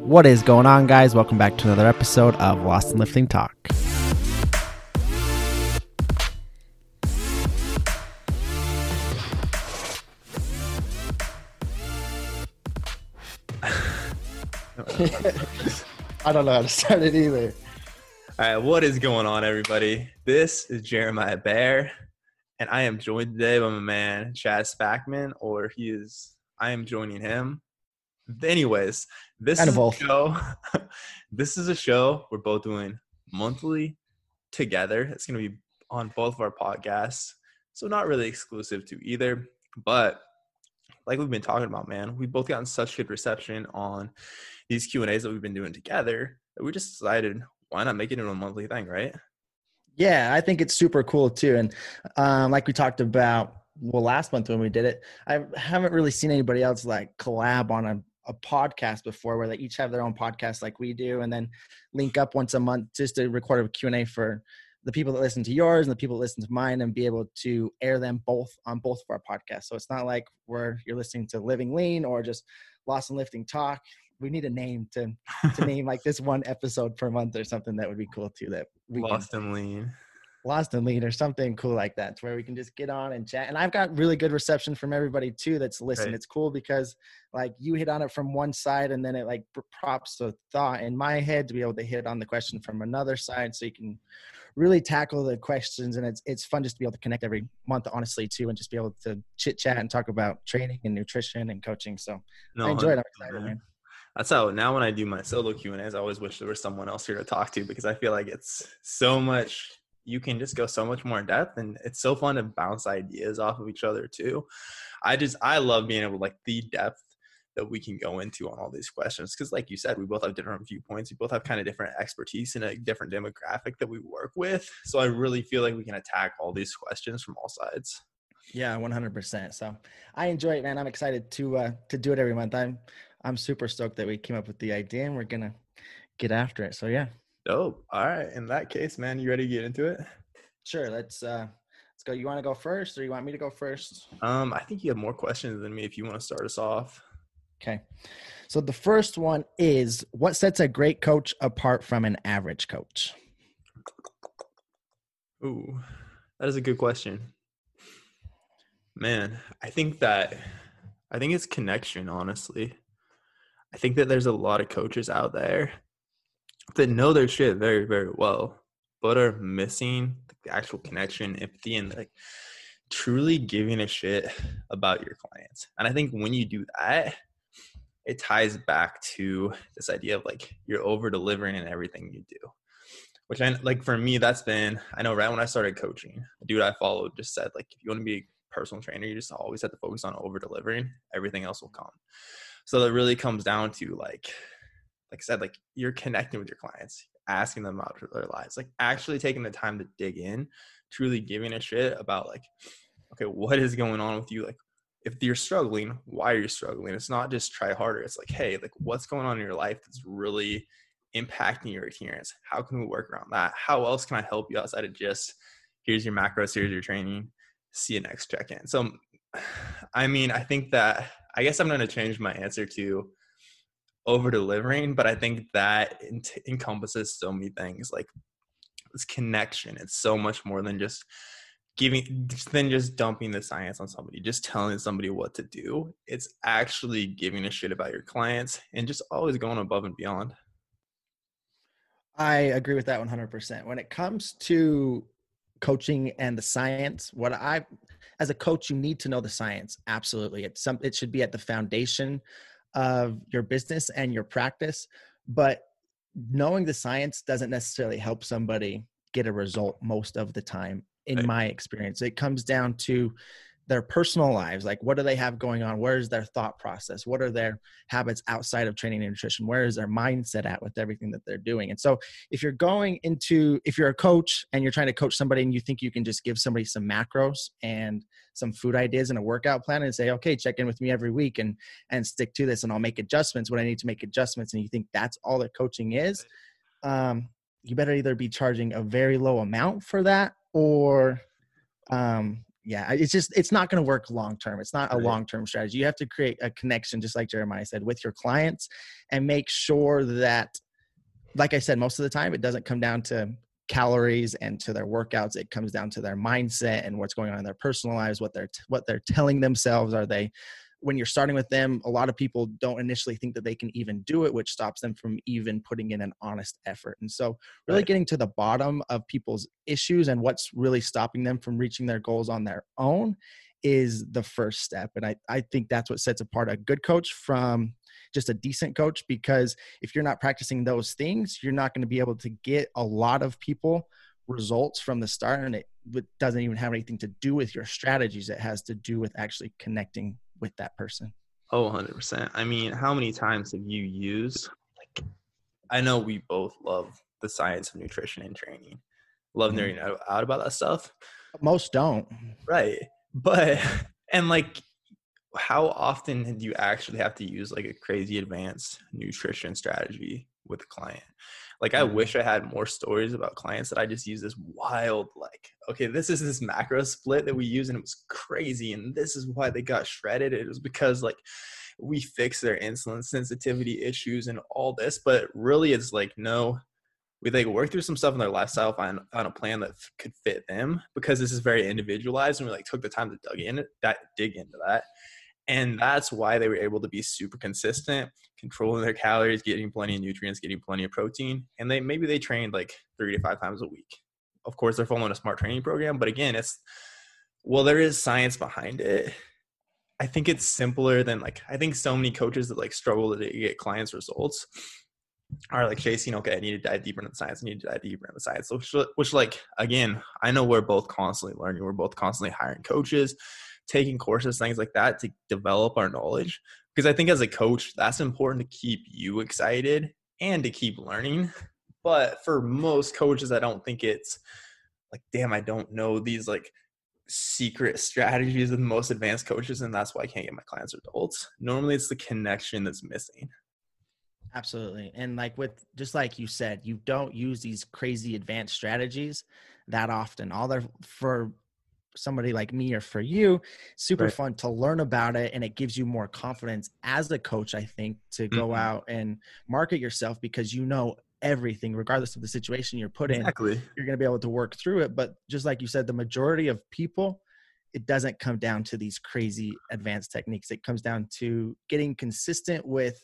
What is going on, guys? Welcome back to another episode of Lost in Lifting Talk. I don't know how to start it either. All right, what is going on, everybody? This is Jeremiah Bear, and I am joined today by my man Chad Spackman, or he is. I am joining him. Anyways, this Kind is a show. this is a show we're both doing monthly together. It's going to be on both of our podcasts, so not really exclusive to either. But like we've been talking about, man, we've both gotten such good reception on these Q and A's that we've been doing together that we just decided why not make it into a monthly thing, right? Yeah, I think it's super cool too. And um, like we talked about, well, last month when we did it, I haven't really seen anybody else like collab on a, a podcast before where they each have their own podcast like we do and then link up once a month just to record a Q&A for the people that listen to yours and the people that listen to mine and be able to air them both on both of our podcasts. So it's not like where you're listening to Living Lean or just Lost and Lifting Talk. We need a name to to name like this one episode per month or something that would be cool too. That we can, Lost and lean. Lost and lean or something cool like that to where we can just get on and chat and i've got really good reception from everybody too that's listening Right. it's cool because like you hit on it from one side and then it like props the thought in my head to be able to hit on the question from another side so you can really tackle the questions and it's it's fun just to be able to connect every month honestly too and just be able to chit chat and talk about training and nutrition and coaching so No, i enjoy it i'm excited man That's how now when I do my solo Q and A's, I always wish there was someone else here to talk to because I feel like it's so much. You can just go so much more in depth, and it's so fun to bounce ideas off of each other too. I just I love being able to, like the depth that we can go into on all these questions because, like you said, we both have different viewpoints. We both have kind of different expertise in a different demographic that we work with. So I really feel like we can attack all these questions from all sides. Yeah, one hundred percent. So I enjoy it, man. I'm excited to uh to do it every month. I'm I'm super stoked that we came up with the idea and we're gonna get after it. So yeah, Dope. All right. In that case, man, you ready to get into it? sure. Let's uh let's go. You want to go first, or you want me to go first? Um, I think you have more questions than me if you want to start us off. Okay. So the first one is what sets a great coach apart from an average coach? Ooh, that is a good question. Man, I think that I think it's connection, honestly. I think that there's a lot of coaches out there that know their shit very, very well, but are missing the actual connection, empathy, and like truly giving a shit about your clients. And I think when you do that, it ties back to this idea of like you're over delivering in everything you do which I like for me, that's been I know right when I started coaching, dude I followed just said like if you want to be a personal trainer, you just always have to focus on over delivering. Everything else will come. So it really comes down to like, like I said, like you're connecting with your clients, asking them about their lives, like actually taking the time to dig in, truly giving a shit about like, okay, what is going on with you? Like if you're struggling, why are you struggling? It's not just try harder. It's like, hey, like what's going on in your life that's really impacting your adherence? How can we work around that? How else can I help you outside of just here's your macros, here's your training, see you next check in? So, I mean, I think that I guess I'm going to change my answer to over delivering, but I think that encompasses so many things like this connection. It's so much more than just giving than just dumping the science on somebody just telling somebody what to do it's actually giving a shit about your clients and just always going above and beyond I agree with that 100%. When it comes to coaching and the science, what I as a coach you need to know the science. Absolutely. It's some it should be at the foundation of your business and your practice, but knowing the science doesn't necessarily help somebody get a result most of the time in Right. my experience. It comes down to their personal lives like what do they have going on? Where is their thought process? What are their habits outside of training and nutrition? Where is their mindset at with everything that they're doing? And so if you're going into if you're a coach and you're trying to coach somebody and you think you can just give somebody some macros and some food ideas and a workout plan and say okay check in with me every week and and stick to this and i'll make adjustments when i need to make adjustments and you think that's all that coaching is um, you better either be charging a very low amount for that or um, yeah it's just it's not going to work long term it's not a Right. long term strategy you have to create a connection just like jeremiah said with your clients and make sure that like i said most of the time it doesn't come down to calories and to their workouts it comes down to their mindset and what's going on in their personal lives what they're t- what they're telling themselves are they when you're starting with them a lot of people don't initially think that they can even do it which stops them from even putting in an honest effort. And so really Right. getting to the bottom of people's issues and what's really stopping them from reaching their goals on their own is the first step. And i, I think that's what sets apart a good coach from just a decent coach because if you're not practicing those things you're not going to be able to get a lot of people results from the start and it doesn't even have anything to do with your strategies. It has to do with actually connecting with that person Oh, 100%. I mean, how many times have you used, like, I know we both love the science of nutrition and training, love Mhm. nerding out about that stuff. most don't Right. But, and like, how often do you actually have to use like a crazy advanced nutrition strategy with a client? Like, I Mhm. wish I had more stories about clients that I just use this wild, like, okay, this is this macro split that we use and it was crazy. And this is why they got shredded. It was because, like, we fixed their insulin sensitivity issues and all this. But really, it's like, no, we like work through some stuff in their lifestyle, find find a plan that f- could fit them because this is very individualized, and we like took the time to dug in that dig into that, and that's why they were able to be super consistent, controlling their calories, getting plenty of nutrients, getting plenty of protein, and they maybe they trained like three to five times a week. Of course, they're following a smart training program, but again, it's well, there is science behind it. I think it's simpler than like I think so many coaches that like struggle to get clients results are like chasing, okay, I need to dive deeper into the science. I need to dive deeper into the science. Which, which, like, again, I know we're both constantly learning. We're both constantly hiring coaches, taking courses, things like that to develop our knowledge. Because I think as a coach, that's important to keep you excited and to keep learning. But for most coaches, I don't think it's like, damn, I don't know these like secret strategies of the most advanced coaches, and that's why I can't get my clients results. Normally, it's the connection that's missing. Absolutely. And like with just like you said, you don't use these crazy advanced strategies that often. All they're for somebody like me or for you, super Right. fun to learn about it and it gives you more confidence as a coach, I think, to go Mhm. out and market yourself because you know everything regardless of the situation you're put in. Exactly. You're going to be able to work through it, but just like you said the majority of people it doesn't come down to these crazy advanced techniques. It comes down to getting consistent with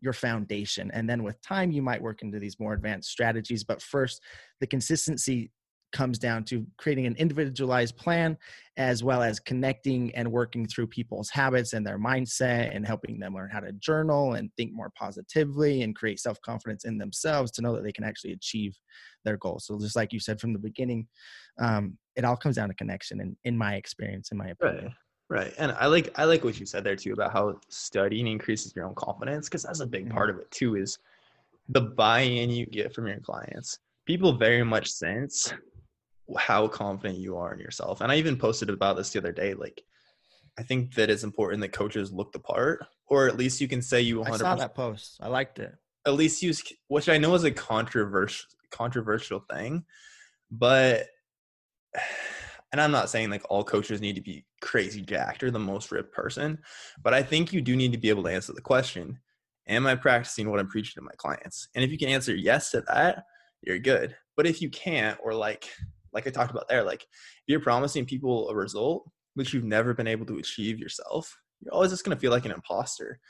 your foundation. And then with time, you might work into these more advanced strategies. But first, the consistency comes down to creating an individualized plan as well as connecting and working through people's habits and their mindset and helping them learn how to journal and think more positively and create self-confidence in themselves to know that they can actually achieve their goals so just like you said from the beginning um, it all comes down to connection and in my experience in my opinion Right. Right. And I like I like what you said there too about how studying increases your own confidence because that's a big Mhm. part of it too is the buy-in you get from your clients. People very much sense how confident you are in yourself. And I even posted about this the other day like I think that it's important that coaches look the part or at least you can say you 100% i saw that post i liked it at least use which I know is a controversial controversial thing, but and I'm not saying like all coaches need to be crazy jacked or the most ripped person, but I think you do need to be able to answer the question, am I practicing what I'm preaching to my clients? And if you can answer yes to that, you're good. But if you can't or like like I talked about there, like if you're promising people a result which you've never been able to achieve yourself, you're always just to feel like an imposter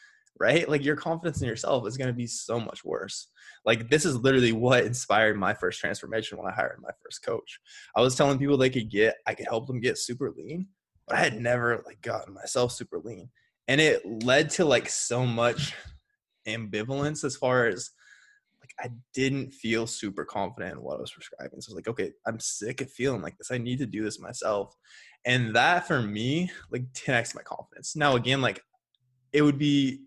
right? Like your confidence in yourself is to be so much worse. Like this is literally what inspired my first transformation when I hired my first coach. I was telling people they could get, I could help them get super lean, but I had never like gotten myself super lean. And it led to like so much ambivalence as far as I didn't feel super confident in what I was prescribing. So I was like, okay, I'm sick of feeling like this. I need to do this myself. And that for me, like 10x my confidence. Now again, like it would be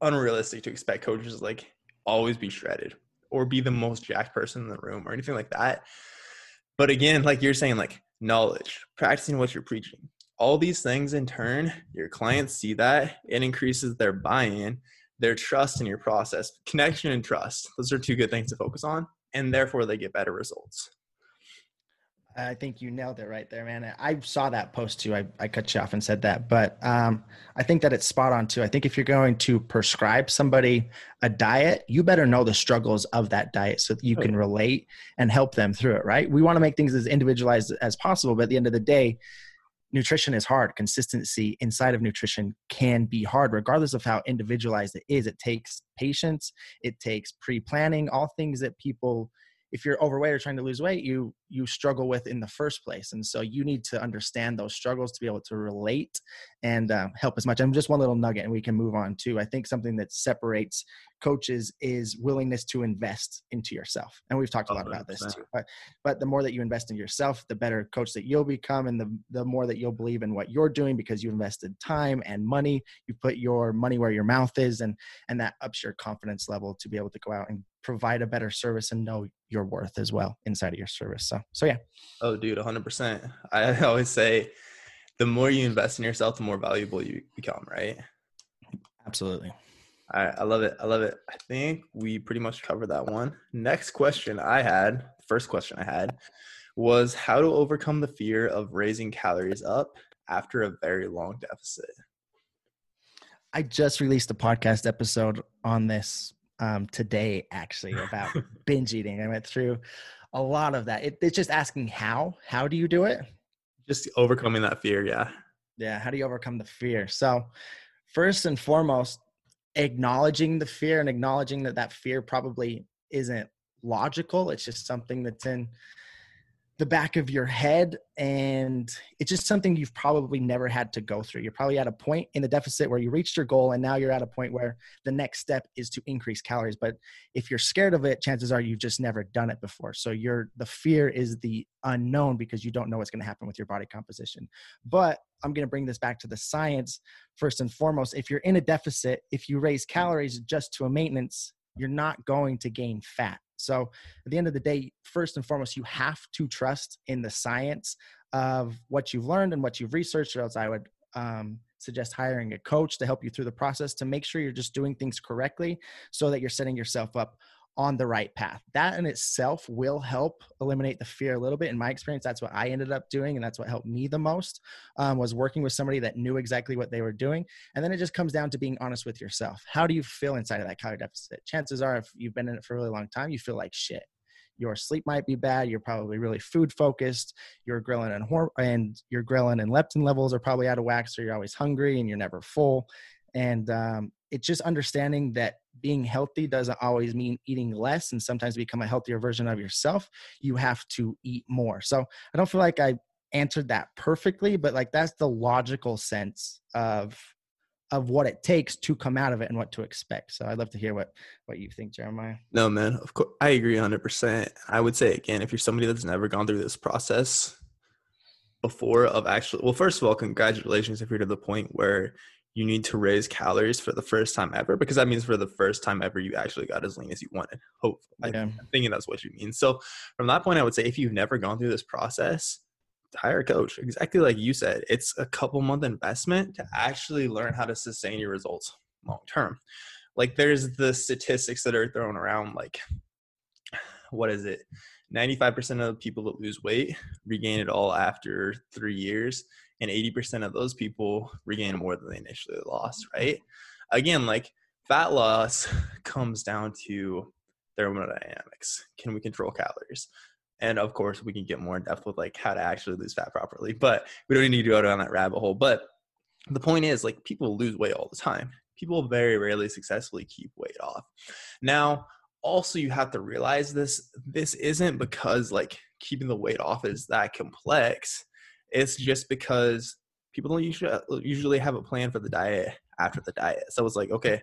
unrealistic to expect coaches like always be shredded or be the most jacked person in the room or anything like that. But again, like you're saying, like knowledge, practicing what you're preaching, all these things in turn, your clients see that it increases their buy-in, their trust in your process, connection and trust. Those are two good things to focus on, and therefore they get better results. I think you nailed it right there, man. I saw that post too. I, I cut you off and said that, but um, I think that it's spot on too. I think if you're going to prescribe somebody a diet, you better know the struggles of that diet so that you can relate and help them through it, right? We want to make things as individualized as possible, but at the end of the day, nutrition is hard. Consistency inside of nutrition can be hard, regardless of how individualized it is. It takes patience, it takes pre planning, all things that people if you're overweight or trying to lose weight you you struggle with in the first place and so you need to understand those struggles to be able to relate and uh, help as much i'm just one little nugget and we can move on to i think something that separates coaches is willingness to invest into yourself and we've talked a lot about this too but but the more that you invest in yourself the better coach that you'll become and the the more that you'll believe in what you're doing because you invested time and money you put your money where your mouth is and and that ups your confidence level to be able to go out and provide a better service and know your worth as well inside of your service. So, so yeah. Oh, dude, 100%. I always say the more you invest in yourself, the more valuable you become, right? Absolutely. All right, I love it. I love it. I think we pretty much covered that one. Next question I had, first question I had, was how to overcome the fear of raising calories up after a very long deficit. I just released a podcast episode on this um, today actually about binge eating. I went through a lot of that. It, it's just asking how. How do you do it? Just overcoming that fear. Yeah. Yeah. How do you overcome the fear? So, first and foremost, acknowledging the fear and acknowledging that that fear probably isn't logical. It's just something that's in the back of your head and it's just something you've probably never had to go through. You're probably at a point in the deficit where you reached your goal and now you're at a point where the next step is to increase calories. But if you're scared of it chances are you've just never done it before. So you're the fear is the unknown because you don't know what's going to happen with your body composition. But i'm going to bring this back to the science. First and foremost if you're in a deficit if you raise calories just to a maintenance you're not going to gain fat so at the end of the day, first and foremost, you have to trust in the science of what you've learned and what you've researched, or else I would um, suggest hiring a coach to help you through the process to make sure you're just doing things correctly so that you're setting yourself up on the right path. That in itself will help eliminate the fear a little bit. In my experience, that's what I ended up doing, and that's what helped me the most. Um, was working with somebody that knew exactly what they were doing, and then it just comes down to being honest with yourself. How do you feel inside of that calorie deficit? Chances are, if you've been in it for a really long time, you feel like shit. Your sleep might be bad. You're probably really food focused. Your ghrelin and hor- and your ghrelin and leptin levels are probably out of whack. So you're always hungry and you're never full. And um, it's just understanding that being healthy doesn't always mean eating less and sometimes become a healthier version of yourself. You have to eat more. So i don't feel like i answered that perfectly but like that's the logical sense of of what it takes to come out of it and what to expect. So i'd love to hear what what you think jeremiah. No man of course i agree 100% i would say again if you're somebody that's never gone through this process before of actually well first of all congratulations if you're to the point where you need to raise calories for the first time ever because that means for the first time ever you actually got as lean as you wanted. Hope yeah. I'm thinking that's what you mean. So from that point, I would say if you've never gone through this process, hire a coach. Exactly like you said, it's a couple month investment to actually learn how to sustain your results long term. Like there's the statistics that are thrown around, like what is it? 95% of people that lose weight regain it all after three years and 80% of those people regain more than they initially lost mm-hmm. right? Again like fat loss comes down to thermodynamics can we control calories? And of course we can get more in depth with like how to actually lose fat properly but we don't need to go down that rabbit hole. But the point is like people lose weight all the time. People very rarely successfully keep weight off. Now also you have to realize this this isn't because like keeping the weight off is that complex it's just because people don't usually usually have a plan for the diet after the diet. So it's like, okay,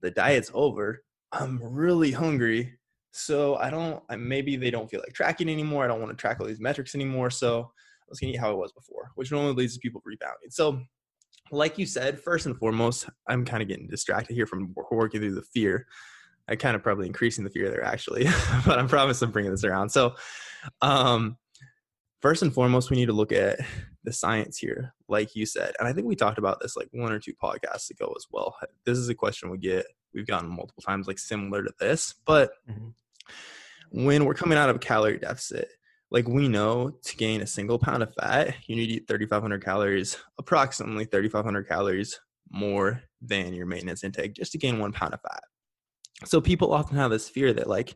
the diet's over. I'm really hungry. So I don't, maybe they don't feel like tracking anymore. I don't want to track all these metrics anymore. So I was going to eat how it was before, which normally leads to people rebounding. So, like you said, first and foremost, I'm kind of getting distracted here from working through the fear. I kind of probably increasing the fear there actually, but I promise I'm bringing this around. So, um, first and foremost, we need to look at the science here, like you said. And I think we talked about this like one or two podcasts ago as well. This is a question we get, we've gotten multiple times, like similar to this. But mm-hmm. when we're coming out of a calorie deficit, like we know to gain a single pound of fat, you need to eat 3,500 calories, approximately 3,500 calories more than your maintenance intake just to gain one pound of fat. So people often have this fear that like,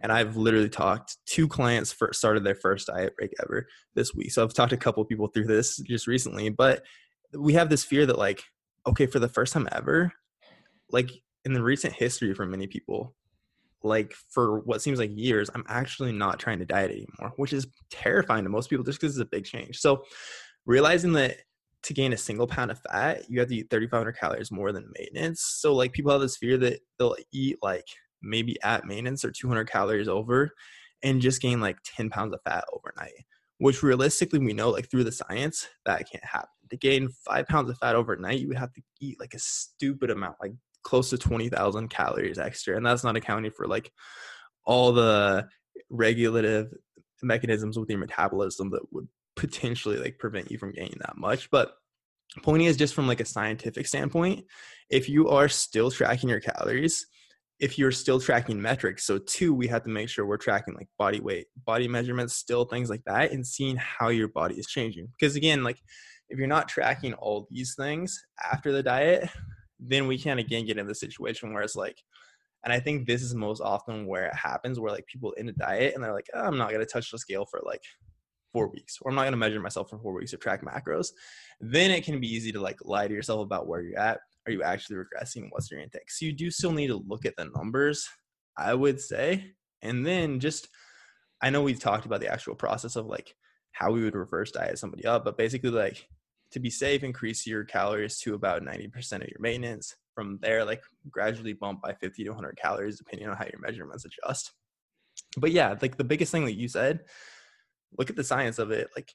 and I've literally talked two clients for started their first diet break ever this week. So I've talked a couple people through this just recently, but we have this fear that like, okay, for the first time ever, like in the recent history for many people, like for what seems like years, I'm actually not trying to diet anymore, which is terrifying to most people just because it's a big change. So realizing that to gain a single pound of fat, you have to eat 3,500 calories more than maintenance. So like people have this fear that they'll eat like maybe at maintenance or 200 calories over and just gain like 10 pounds of fat overnight, which realistically we know like through the science that can't happen. To gain five pounds of fat overnight, you would have to eat like a stupid amount, like close to 20,000 calories extra. And that's not accounting for like all the regulative mechanisms with your metabolism that would potentially like prevent you from gaining that much. But point is just from like a scientific standpoint, if you are still tracking your calories, if you're still tracking metrics, so two, we have to make sure we're tracking like body weight, body measurements, still things like that, and seeing how your body is changing. Because again, like if you're not tracking all these things after the diet, then we can again get in the situation where it's like, and I think this is most often where it happens, where like people in a diet and they're like, oh, I'm not gonna touch the scale for like four weeks, or I'm not gonna measure myself for four weeks or track macros. Then it can be easy to like lie to yourself about where you're at. Are you actually regressing? What's your intake? So you do still need to look at the numbers, I would say, and then just I know we've talked about the actual process of like how we would reverse diet somebody up, but basically like to be safe, increase your calories to about 90% of your maintenance. From there, like gradually bump by 50 to 100 calories, depending on how your measurements adjust. But yeah, like the biggest thing that you said, look at the science of it. Like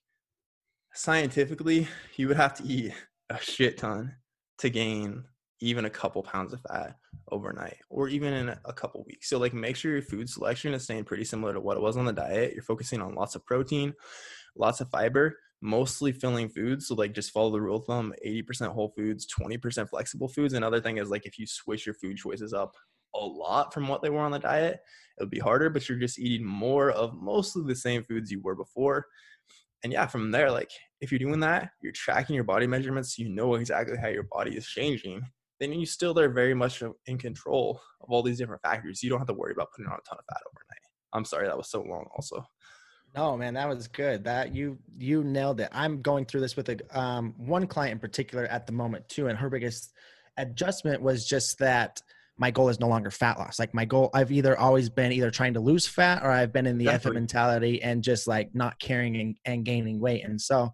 scientifically, you would have to eat a shit ton to gain even a couple pounds of fat overnight or even in a couple weeks. So like make sure your food selection is staying pretty similar to what it was on the diet. You're focusing on lots of protein, lots of fiber, mostly filling foods. So like just follow the rule of thumb, 80% whole foods, 20% flexible foods. Another thing is like if you switch your food choices up a lot from what they were on the diet, it would be harder, but you're just eating more of mostly the same foods you were before. And yeah, from there, like if you're doing that, you're tracking your body measurements, you know exactly how your body is changing, then you still are very much in control of all these different factors. You don't have to worry about putting on a ton of fat overnight. I'm sorry that was so long also. No, man, that was good. That you you nailed it. I'm going through this with a um, one client in particular at the moment too, and her biggest adjustment was just that my goal is no longer fat loss. Like my goal, I've either always been either trying to lose fat or I've been in the effort mentality and just like not caring and, and gaining weight. And so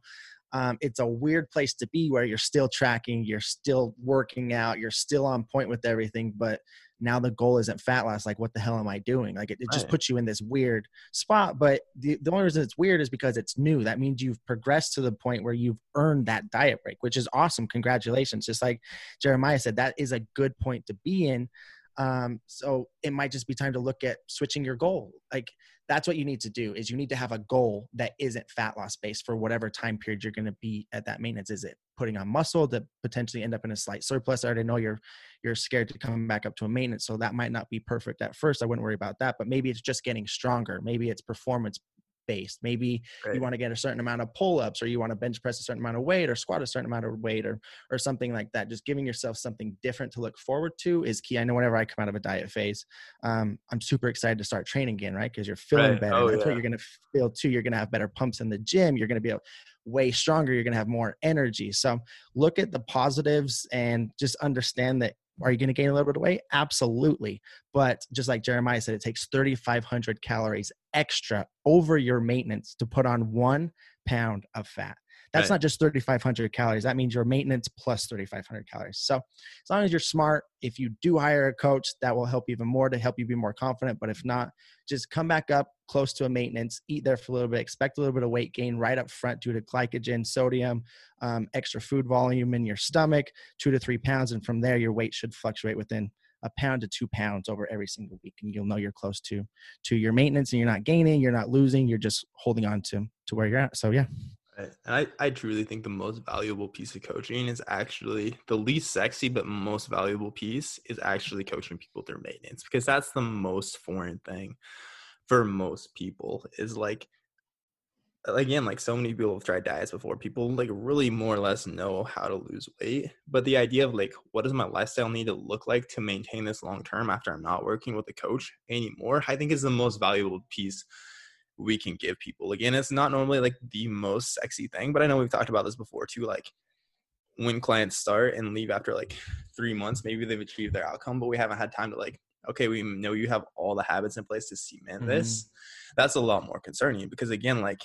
um, it's a weird place to be where you're still tracking, you're still working out, you're still on point with everything, but now the goal isn't fat loss like what the hell am i doing? Like it, it just puts you in this weird spot but the, the only reason it's weird is because it's new. That means you've progressed to the point where you've earned that diet break which is awesome. Congratulations. Just like jeremiah said that is a good point to be in. Um, so it might just be time to look at switching your goal. Like that's what you need to do is you need to have a goal that isn't fat loss based for whatever time period you're going to be at that maintenance. Is it putting on muscle to potentially end up in a slight surplus? I already know you're you're scared to come back up to a maintenance so that might not be perfect at first i wouldn't worry about that but maybe it's just getting stronger maybe it's performance based. Maybe right. you want to get a certain amount of pull ups or you want to bench press a certain amount of weight or squat a certain amount of weight or or something like that. Just giving yourself something different to look forward to is key. I know whenever I come out of a diet phase, um, I'm super excited to start training again, right? Because you're feeling right. better. Oh, That's yeah. what you're going to feel too. You're going to have better pumps in the gym. You're going to be way stronger. You're going to have more energy. So look at the positives and just understand that are you going to gain a little bit of weight? Absolutely. But just like Jeremiah said, it takes 3,500 calories extra over your maintenance to put on one pound of fat. That's right. not just 3,500 calories. That means your maintenance plus 3,500 calories. So as long as you're smart, if you do hire a coach, that will help even more to help you be more confident. But if not, just come back up close to a maintenance, eat there for a little bit, expect a little bit of weight gain right up front due to glycogen, sodium, um, extra food volume in your stomach, two to three pounds. And from there, your weight should fluctuate within a pound to two pounds over every single week and you'll know you're close to to your maintenance and you're not gaining you're not losing you're just holding on to to where you're at so yeah and I, I truly think the most valuable piece of coaching is actually the least sexy but most valuable piece is actually coaching people through maintenance because that's the most foreign thing for most people is like again, like so many people have tried diets before. People like really more or less know how to lose weight. But the idea of like, what does my lifestyle need to look like to maintain this long term after I'm not working with a coach anymore? I think is the most valuable piece we can give people. Again, it's not normally like the most sexy thing, but I know we've talked about this before too. Like when clients start and leave after like three months, maybe they've achieved their outcome, but we haven't had time to like okay, we know you have all the habits in place to cement mm-hmm. this. That's a lot more concerning because again, like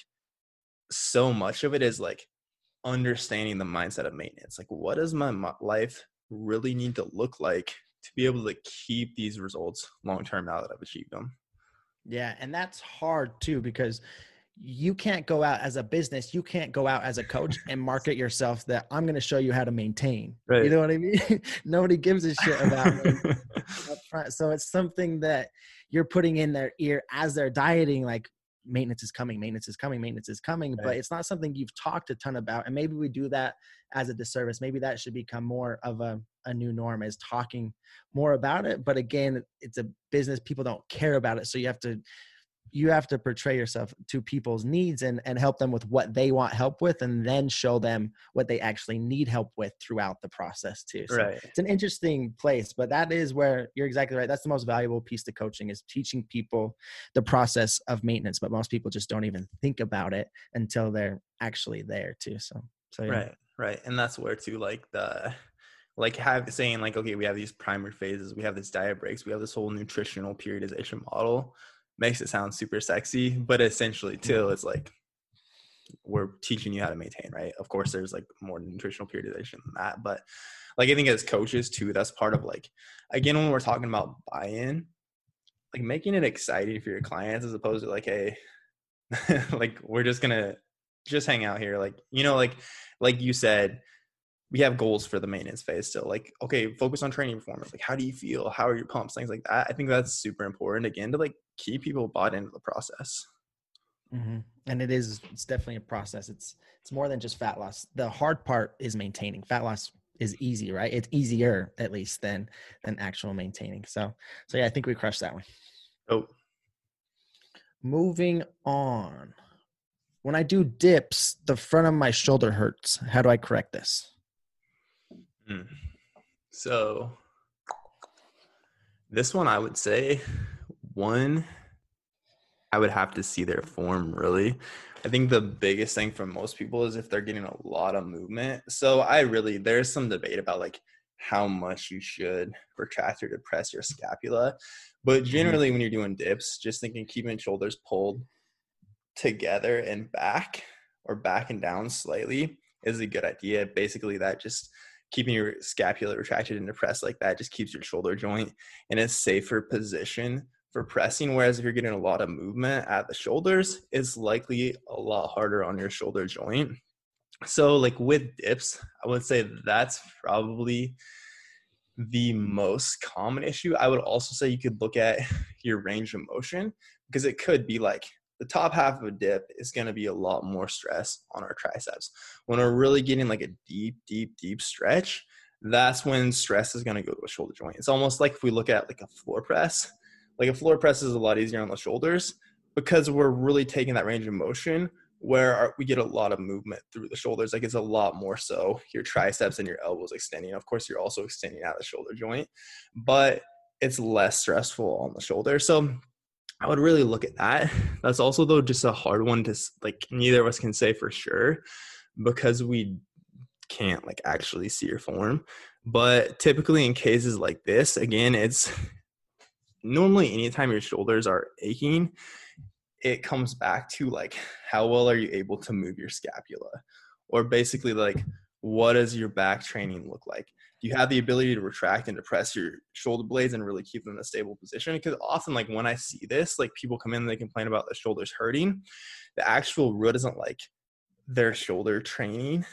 so much of it is like understanding the mindset of maintenance. Like, what does my life really need to look like to be able to keep these results long term now that I've achieved them? Yeah, and that's hard too because you can't go out as a business, you can't go out as a coach and market yourself that I'm going to show you how to maintain. Right. You know what I mean? Nobody gives a shit about front. So it's something that you're putting in their ear as they're dieting like maintenance is coming, maintenance is coming, maintenance is coming, right. but it's not something you've talked a ton about. And maybe we do that as a disservice. Maybe that should become more of a, a new norm as talking more about it. But again, it's a business. People don't care about it. So you have to you have to portray yourself to people's needs and, and help them with what they want help with and then show them what they actually need help with throughout the process too. So right. it's an interesting place but that is where you're exactly right. That's the most valuable piece to coaching is teaching people the process of maintenance but most people just don't even think about it until they're actually there too. So so yeah. right right. And that's where too like the like have saying like okay we have these primer phases we have this diet breaks we have this whole nutritional periodization model makes it sound super sexy, but essentially too, mm-hmm. it's like we're teaching you how to maintain, right? Of course, there's like more nutritional periodization than that, but like I think as coaches too, that's part of like again when we're talking about buy-in, like making it exciting for your clients as opposed to like, hey, like we're just gonna just hang out here, like you know, like like you said, we have goals for the maintenance phase still like okay focus on training performance like how do you feel? How are your pumps? Things like that. I think that's super important again to like keep people bought into the process. Mm-hmm. and it is it's definitely a process. It's it's more than just fat loss. The hard part is maintaining. Fat loss is easy right? It's easier at least than than actual maintaining. So so yeah i think we crushed that one. Oh moving on. When i do dips the front of my shoulder hurts. How do i correct this Mm. So this one I would say one I would have to see their form really. I think the biggest thing for most people is if they're getting a lot of movement. So I really there's some debate about like how much you should retract or depress your scapula. But mm-hmm. generally when you're doing dips, just thinking keeping shoulders pulled together and back or back and down slightly is a good idea. Basically that just keeping your scapula retracted and depressed like that just keeps your shoulder joint in a safer position for pressing. Whereas if you're getting a lot of movement at the shoulders, it's likely a lot harder on your shoulder joint. So, like with dips, I would say that's probably the most common issue. I would also say you could look at your range of motion because it could be like the top half of a dip is going to be a lot more stress on our triceps. When we're really getting like a deep, deep, deep stretch, that's when stress is going to go to a shoulder joint. It's almost like if we look at like a floor press, like a floor press is a lot easier on the shoulders because we're really taking that range of motion where our, we get a lot of movement through the shoulders. Like it's a lot more so your triceps and your elbows extending. Of course, you're also extending out the shoulder joint, but it's less stressful on the shoulder. So I would really look at that. That's also though just a hard one to like neither of us can say for sure because we can't like actually see your form. But typically in cases like this, again, it's normally anytime your shoulders are aching, it comes back to like how well are you able to move your scapula? Or basically like what does your back training look like? You have the ability to retract and depress your shoulder blades and really keep them in a stable position. Because often, like when I see this, like people come in and they complain about the shoulders hurting. The actual root isn't like their shoulder training,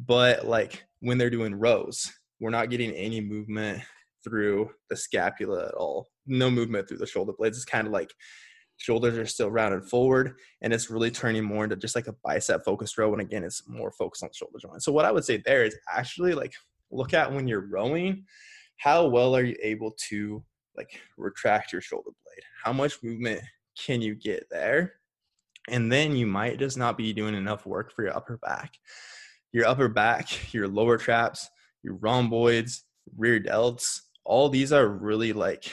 but like when they're doing rows, we're not getting any movement through the scapula at all. No movement through the shoulder blades. It's kind of like shoulders are still rounded forward and it's really turning more into just like a bicep focused row and again it's more focused on the shoulder joint so what i would say there is actually like look at when you're rowing how well are you able to like retract your shoulder blade how much movement can you get there And then you might just not be doing enough work for your upper back. Your upper back, your lower traps, your rhomboids, rear delts, all these are really like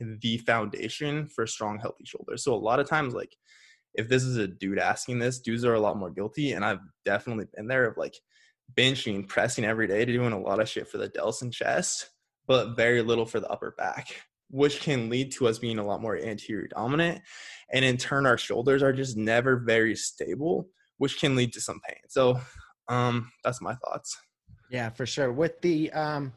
the foundation for strong, healthy shoulders. So a lot of times, like if this is a dude asking this, dudes are a lot more guilty. And I've definitely been there of like benching, pressing every day, doing a lot of shit for the delts and chest, but very little for the upper back, which can lead to us being a lot more anterior dominant. And in turn, our shoulders are just never very stable, which can lead to some pain. So um, that's my thoughts. Yeah, for sure. With the um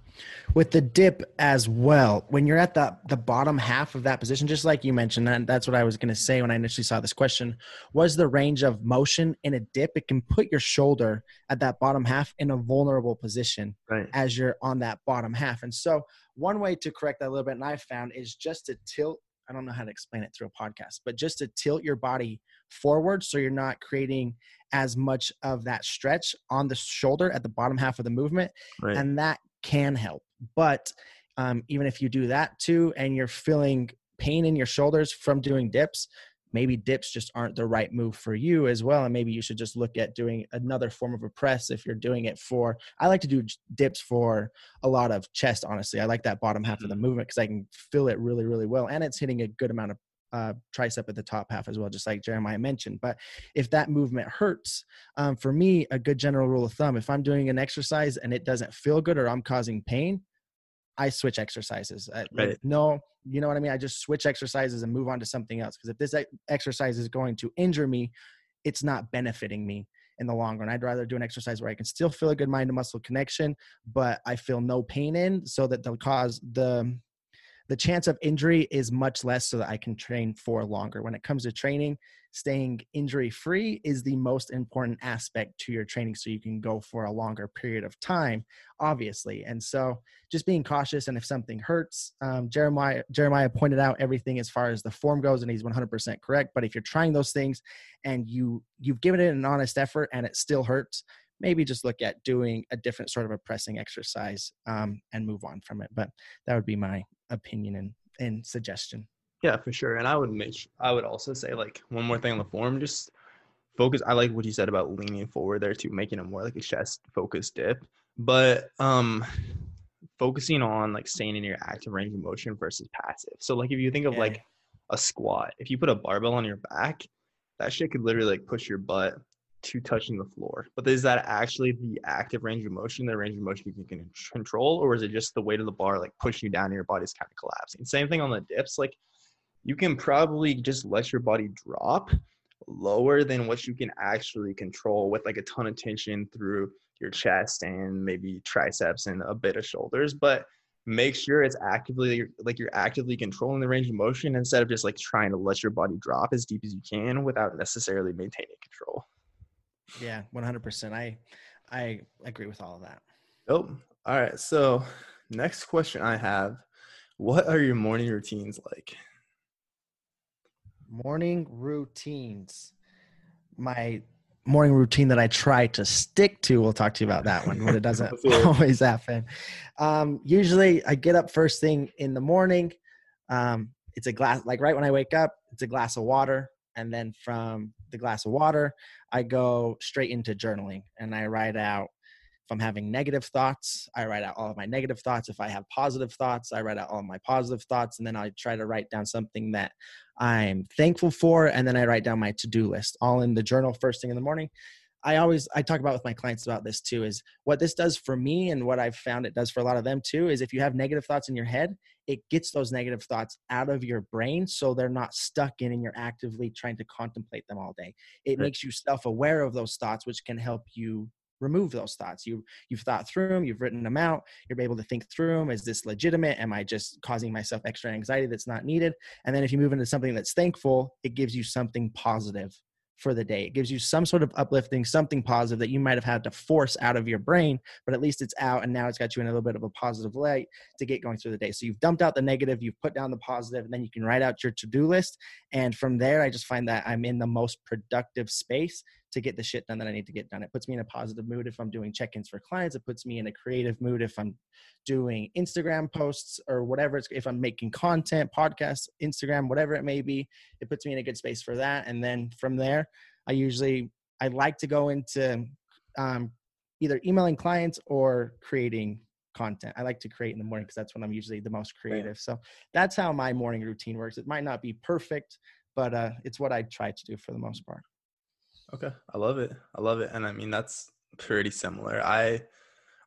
with the dip as well, when you're at the the bottom half of that position, just like you mentioned, and that's what I was gonna say when I initially saw this question, was the range of motion in a dip. It can put your shoulder at that bottom half in a vulnerable position right. as you're on that bottom half. And so one way to correct that a little bit, and I found is just to tilt I don't know how to explain it through a podcast, but just to tilt your body forward so you're not creating as much of that stretch on the shoulder at the bottom half of the movement. Right. And that can help. But um, even if you do that too and you're feeling pain in your shoulders from doing dips, maybe dips just aren't the right move for you as well and maybe you should just look at doing another form of a press if you're doing it for i like to do dips for a lot of chest honestly i like that bottom half of the mm-hmm. movement because i can feel it really really well and it's hitting a good amount of uh, tricep at the top half as well, just like Jeremiah mentioned. But if that movement hurts, um, for me, a good general rule of thumb, if I'm doing an exercise and it doesn't feel good or I'm causing pain, I switch exercises. right. No, you know what I mean? I just switch exercises and move on to something else. Because if this exercise is going to injure me, it's not benefiting me in the long run. I'd rather do an exercise where I can still feel a good mind to muscle connection, but I feel no pain in so that they'll cause the the chance of injury is much less so that I can train for longer. When it comes to training, staying injury free is the most important aspect to your training so you can go for a longer period of time obviously. And so just being cautious and if something hurts um, jeremiah jeremiah pointed out everything as far as the form goes and he's 100% correct. But if you're trying those things and you you've given it an honest effort and it still hurts maybe just look at doing a different sort of a pressing exercise um, and move on from it. But that would be my opinion and, and suggestion yeah, for sure. And I would make I would also say like one more thing on the form, just focus. I like what you said about leaning forward there too, making it more like a chest focused dip. But um focusing on like staying in your active range of motion versus passive. So like if you think of yeah. like a squat, if you put a barbell on your back, that shit could literally like push your butt to touching the floor. But is that actually the active range of motion, the range of motion you can control, or is it just the weight of the bar like pushing you down and your body's kind of collapsing? Same thing on the dips. Like you can probably just let your body drop lower than what you can actually control with like a ton of tension through your chest and maybe triceps and a bit of shoulders but make sure it's actively like you're actively controlling the range of motion instead of just like trying to let your body drop as deep as you can without necessarily maintaining control yeah 100% i i agree with all of that oh all right so next question i have what are your morning routines like morning routines. My morning routine that I try to stick to. We'll talk to you about that one, but it doesn't always happen. Um, usually, I get up first thing in the morning. Um, it's a glass, like right when I wake up, it's a glass of water. And then from the glass of water, I go straight into journaling and I write out if I'm having negative thoughts, I write out all of my negative thoughts. If I have positive thoughts, I write out all of my positive thoughts. And then I try to write down something that I'm thankful for. And then I write down my to do list all in the journal first thing in the morning. I always I talk about with my clients about this too is what this does for me and what I've found it does for a lot of them too is if you have negative thoughts in your head, it gets those negative thoughts out of your brain so they're not stuck in and you're actively trying to contemplate them all day. It right. makes you self-aware of those thoughts which can help you remove those thoughts you you've thought through them you've written them out you're able to think through them is this legitimate am i just causing myself extra anxiety that's not needed and then if you move into something that's thankful it gives you something positive for the day. It gives you some sort of uplifting something positive that you might have had to force out of your brain but at least it's out and now it's got you in a little bit of a positive light to get going through the day. So you've dumped out the negative you've put down the positive and then you can write out your to-do list and from there i just find that i'm in the most productive space to get the shit done that I need to get done. It puts me in a positive mood if I'm doing check-ins for clients. It puts me in a creative mood if I'm doing Instagram posts or whatever. It's, if I'm making content, podcasts, Instagram, whatever it may be, it puts me in a good space for that. And then from there, I usually I like to go into um, either emailing clients or creating content. I like to create in the morning because that's when I'm usually the most creative. So that's how my morning routine works. It might not be perfect, but uh, it's what I try to do for the most part. Okay, I love it. I love it, and I mean that's pretty similar. I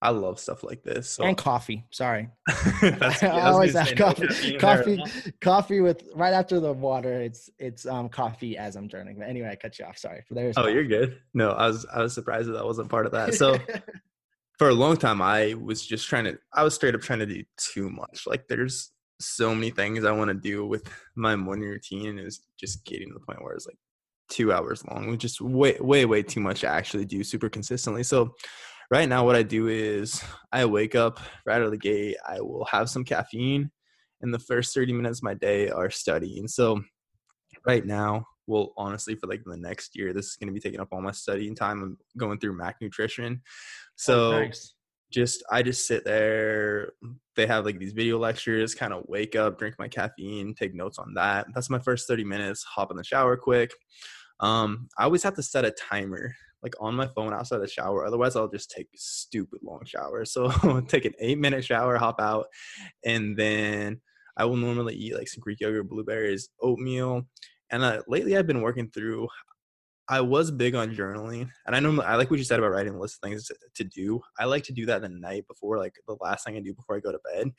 I love stuff like this. So. And coffee. Sorry, I always have coffee. No coffee, coffee with right after the water. It's it's um coffee as I'm journaling. But anyway, I cut you off. Sorry. There's. Oh, coffee. you're good. No, I was I was surprised that that wasn't part of that. So. for a long time, I was just trying to. I was straight up trying to do too much. Like, there's so many things I want to do with my morning routine, and it's just getting to the point where it's like two hours long, which is way, way, way too much to actually do super consistently. So right now, what I do is I wake up right out of the gate. I will have some caffeine, and the first 30 minutes of my day are studying. So right now, well, honestly, for like the next year, this is going to be taking up all my studying time. I'm going through Mac Nutrition. So oh, nice. just, I just sit there. They have like these video lectures, kind of wake up, drink my caffeine, take notes on that. That's my first 30 minutes, hop in the shower quick. Um, I always have to set a timer like on my phone outside the shower. Otherwise, I'll just take stupid long showers. So take an eight minute shower, hop out, and then I will normally eat like some Greek yogurt, blueberries, oatmeal. And uh, lately, I've been working through. I was big on journaling, and I know I like what you said about writing a list of things to, do. I like to do that the night before, like the last thing I do before I go to bed.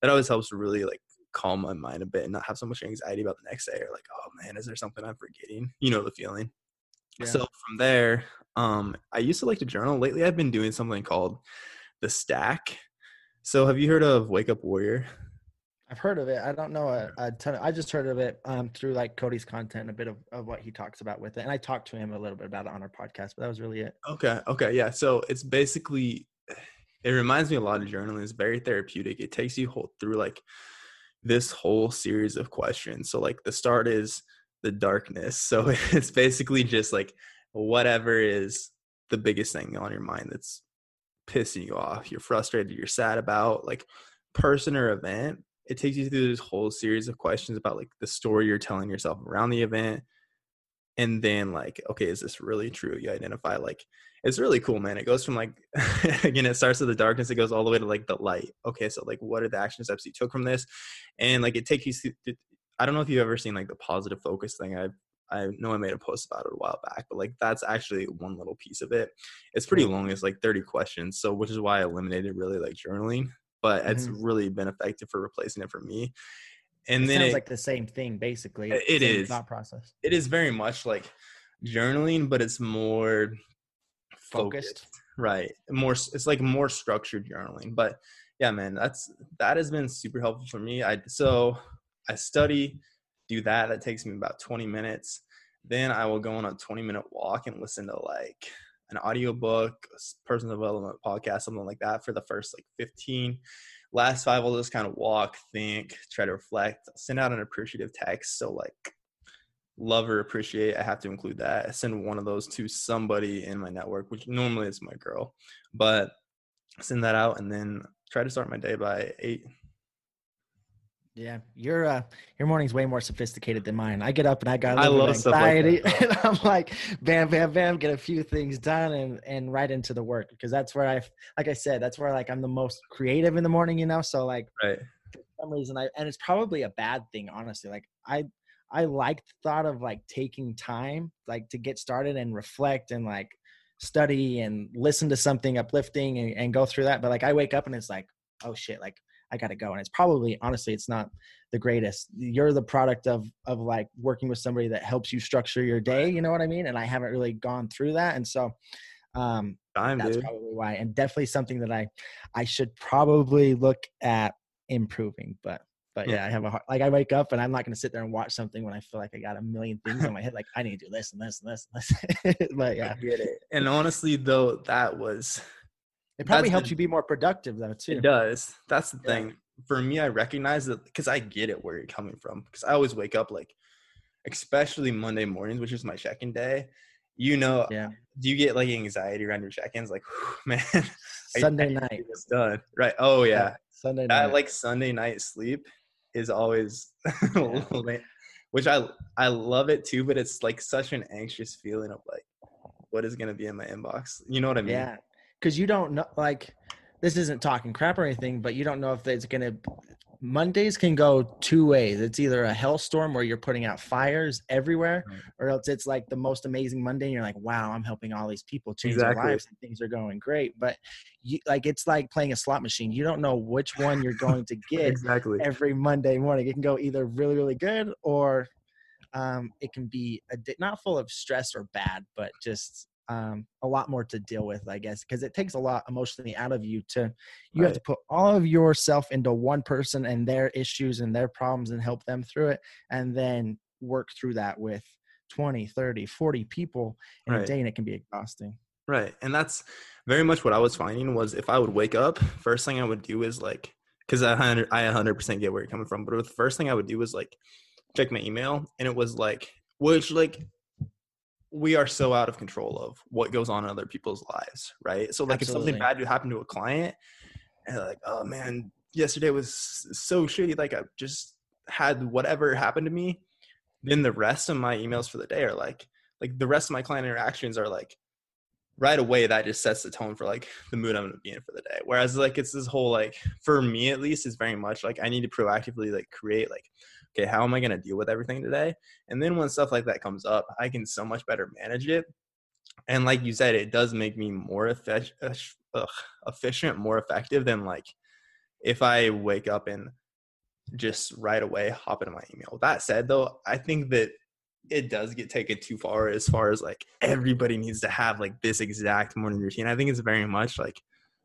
That always helps really like calm my mind a bit and not have so much anxiety about the next day or like, oh man, is there something I'm forgetting? You know the feeling. Yeah. So from there, um, I used to like to journal. Lately, I've been doing something called the stack. So have you heard of Wake Up Warrior? I've heard of it. I don't know a, a ton. Of, I just heard of it um, through like Cody's content, a bit of, of what he talks about with it, and I talked to him a little bit about it on our podcast. But that was really it. Okay. Okay. Yeah. So it's basically, it reminds me a lot of journaling. It's very therapeutic. It takes you whole, through like this whole series of questions. So like the start is the darkness. So it's basically just like whatever is the biggest thing on your mind that's pissing you off, you're frustrated, you're sad about, like person or event. It takes you through this whole series of questions about like the story you're telling yourself around the event. And then like, okay, is this really true? You identify like it's really cool, man. It goes from like again, it starts with the darkness, it goes all the way to like the light. Okay, so like what are the action steps you took from this? And like it takes you to, I don't know if you've ever seen like the positive focus thing. I I know I made a post about it a while back, but like that's actually one little piece of it. It's pretty long. It's like 30 questions. So which is why I eliminated really like journaling, but mm-hmm. it's really been effective for replacing it for me. And it then sounds it, like the same thing basically. It is thought process. It is very much like journaling, but it's more focused. focused. Right. More it's like more structured journaling. But yeah, man, that's that has been super helpful for me. I so I study do that. That takes me about 20 minutes. Then I will go on a 20 minute walk and listen to like an audiobook, personal development podcast, something like that for the first like 15. Last five, I'll just kind of walk, think, try to reflect, send out an appreciative text. So like love or appreciate, I have to include that. I send one of those to somebody in my network, which normally is my girl, but send that out and then try to start my day by eight, yeah, your uh, your morning's way more sophisticated than mine. I get up and I got a little bit of anxiety, like and I'm like, bam, bam, bam, get a few things done and and right into the work because that's where I, like I said, that's where like I'm the most creative in the morning, you know. So like, right. For some reason, I and it's probably a bad thing, honestly. Like I I like the thought of like taking time, like to get started and reflect and like study and listen to something uplifting and, and go through that. But like I wake up and it's like, oh shit, like I got to go. And it's probably, honestly, it's not the greatest. You're the product of, of like working with somebody that helps you structure your day. You know what I mean? And I haven't really gone through that. And so, um, Time, that's dude. probably why. And definitely something that I, I should probably look at improving, but but hmm. yeah, I have a heart like I wake up and I'm not going to sit there and watch something when I feel like I got a million things in my head. Like I need to do this and this and this and this. but yeah, I get it. And honestly, though, that was it probably helps the, you be more productive though too. It does. That's the yeah. thing. For me, I recognize that because I get it where you're coming from. Because I always wake up like, especially Monday mornings, which is my check-in day. you know, Yeah. do you get like anxiety around your check-ins? Like, man, Sunday I to night. it's done. Right. Oh yeah. Sunday That night. like Sunday night sleep is always late, which I I love it too, but it's like such an anxious feeling of like what is gonna be in my inbox. You know what I mean? Yeah, because you don't know. Like, this isn't talking crap or anything, but you don't know if it's gonna. Mondays can go two ways. It's either a hellstorm where you're putting out fires everywhere, or else it's like the most amazing Monday. And you're like, wow, I'm helping all these people change their lives and things are going great. But you like it's like playing a slot machine. You don't know which one you're going to get Exactly. every Monday morning. It can go either really, really good or um, it can be a not full of stress or bad, but just um, a lot more to deal with, I guess, because it takes a lot emotionally out of you to you have to put all of yourself into one person and their issues and their problems and help them through it and then work through that with 20 30 40 people in a day and it can be exhausting Right. And that's very much what I was finding was if I would wake up, first thing I would do is like, because I, 100 I 100% get where you're coming from, but the first thing I would do was like check my email. And it was like, which like, we are so out of control of what goes on in other people's lives, right? So like if something bad would happen to a client, and like, oh man, yesterday was so shitty. Like I just had whatever happened to me. Then the rest of my emails for the day are like, like the rest of my client interactions are like, right away that just sets the tone for like the mood I'm gonna be in for the day. Whereas like it's this whole like for me at least is very much like I need to proactively like create like okay how am I gonna deal with everything today? And then when stuff like that comes up, I can so much better manage it. And like you said, it does make me more efficient, more effective than like if I wake up and just right away hop into my email. That said, though, I think that it does get taken too far as far as like everybody needs to have like this exact morning routine. I think it's very much like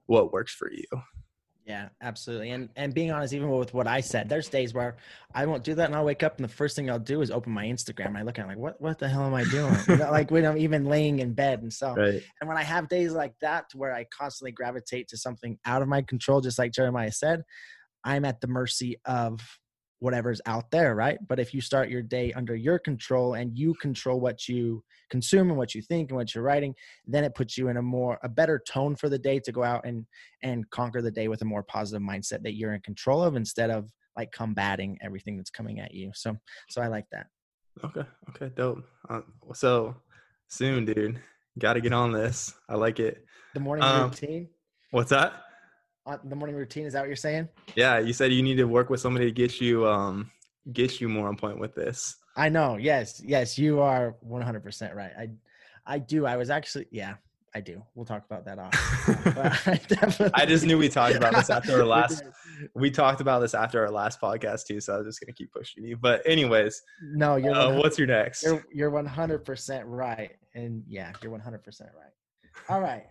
what works for you. Yeah, absolutely. And and being honest, even with what I said, there's days where I won't do that, and I'll wake up and the first thing I'll do is open my Instagram. I look at it like, what what the hell am I doing? You know, like when I'm even laying in bed and so. Right. And when I have days like that, where I constantly gravitate to something out of my control, just like Jeremiah said, I'm at the mercy of whatever's out there, right? But if you start your day under your control and you control what you consume and what you think and what you're writing, then it puts you in a more a better tone for the day to go out and and conquer the day with a more positive mindset that you're in control of instead of like combating everything that's coming at you. So so I like that. Okay. Okay. Dope. Uh, so soon, dude. Got to get on this. I like it. The morning Um, routine. What's that? The morning routine is that what you're saying? Yeah, you said you need to work with somebody to get you um get you more on point with this. I know. Yes, yes, you are 100% right. I, I do. I was actually, yeah, I do. We'll talk about that off. I, definitely, I just knew we talked about this after our last did. we talked about this after our last podcast too, so I was just gonna keep pushing you. But anyways, No, you're uh, what's your next? you're you're 100% right, and yeah, you're 100% right. All right,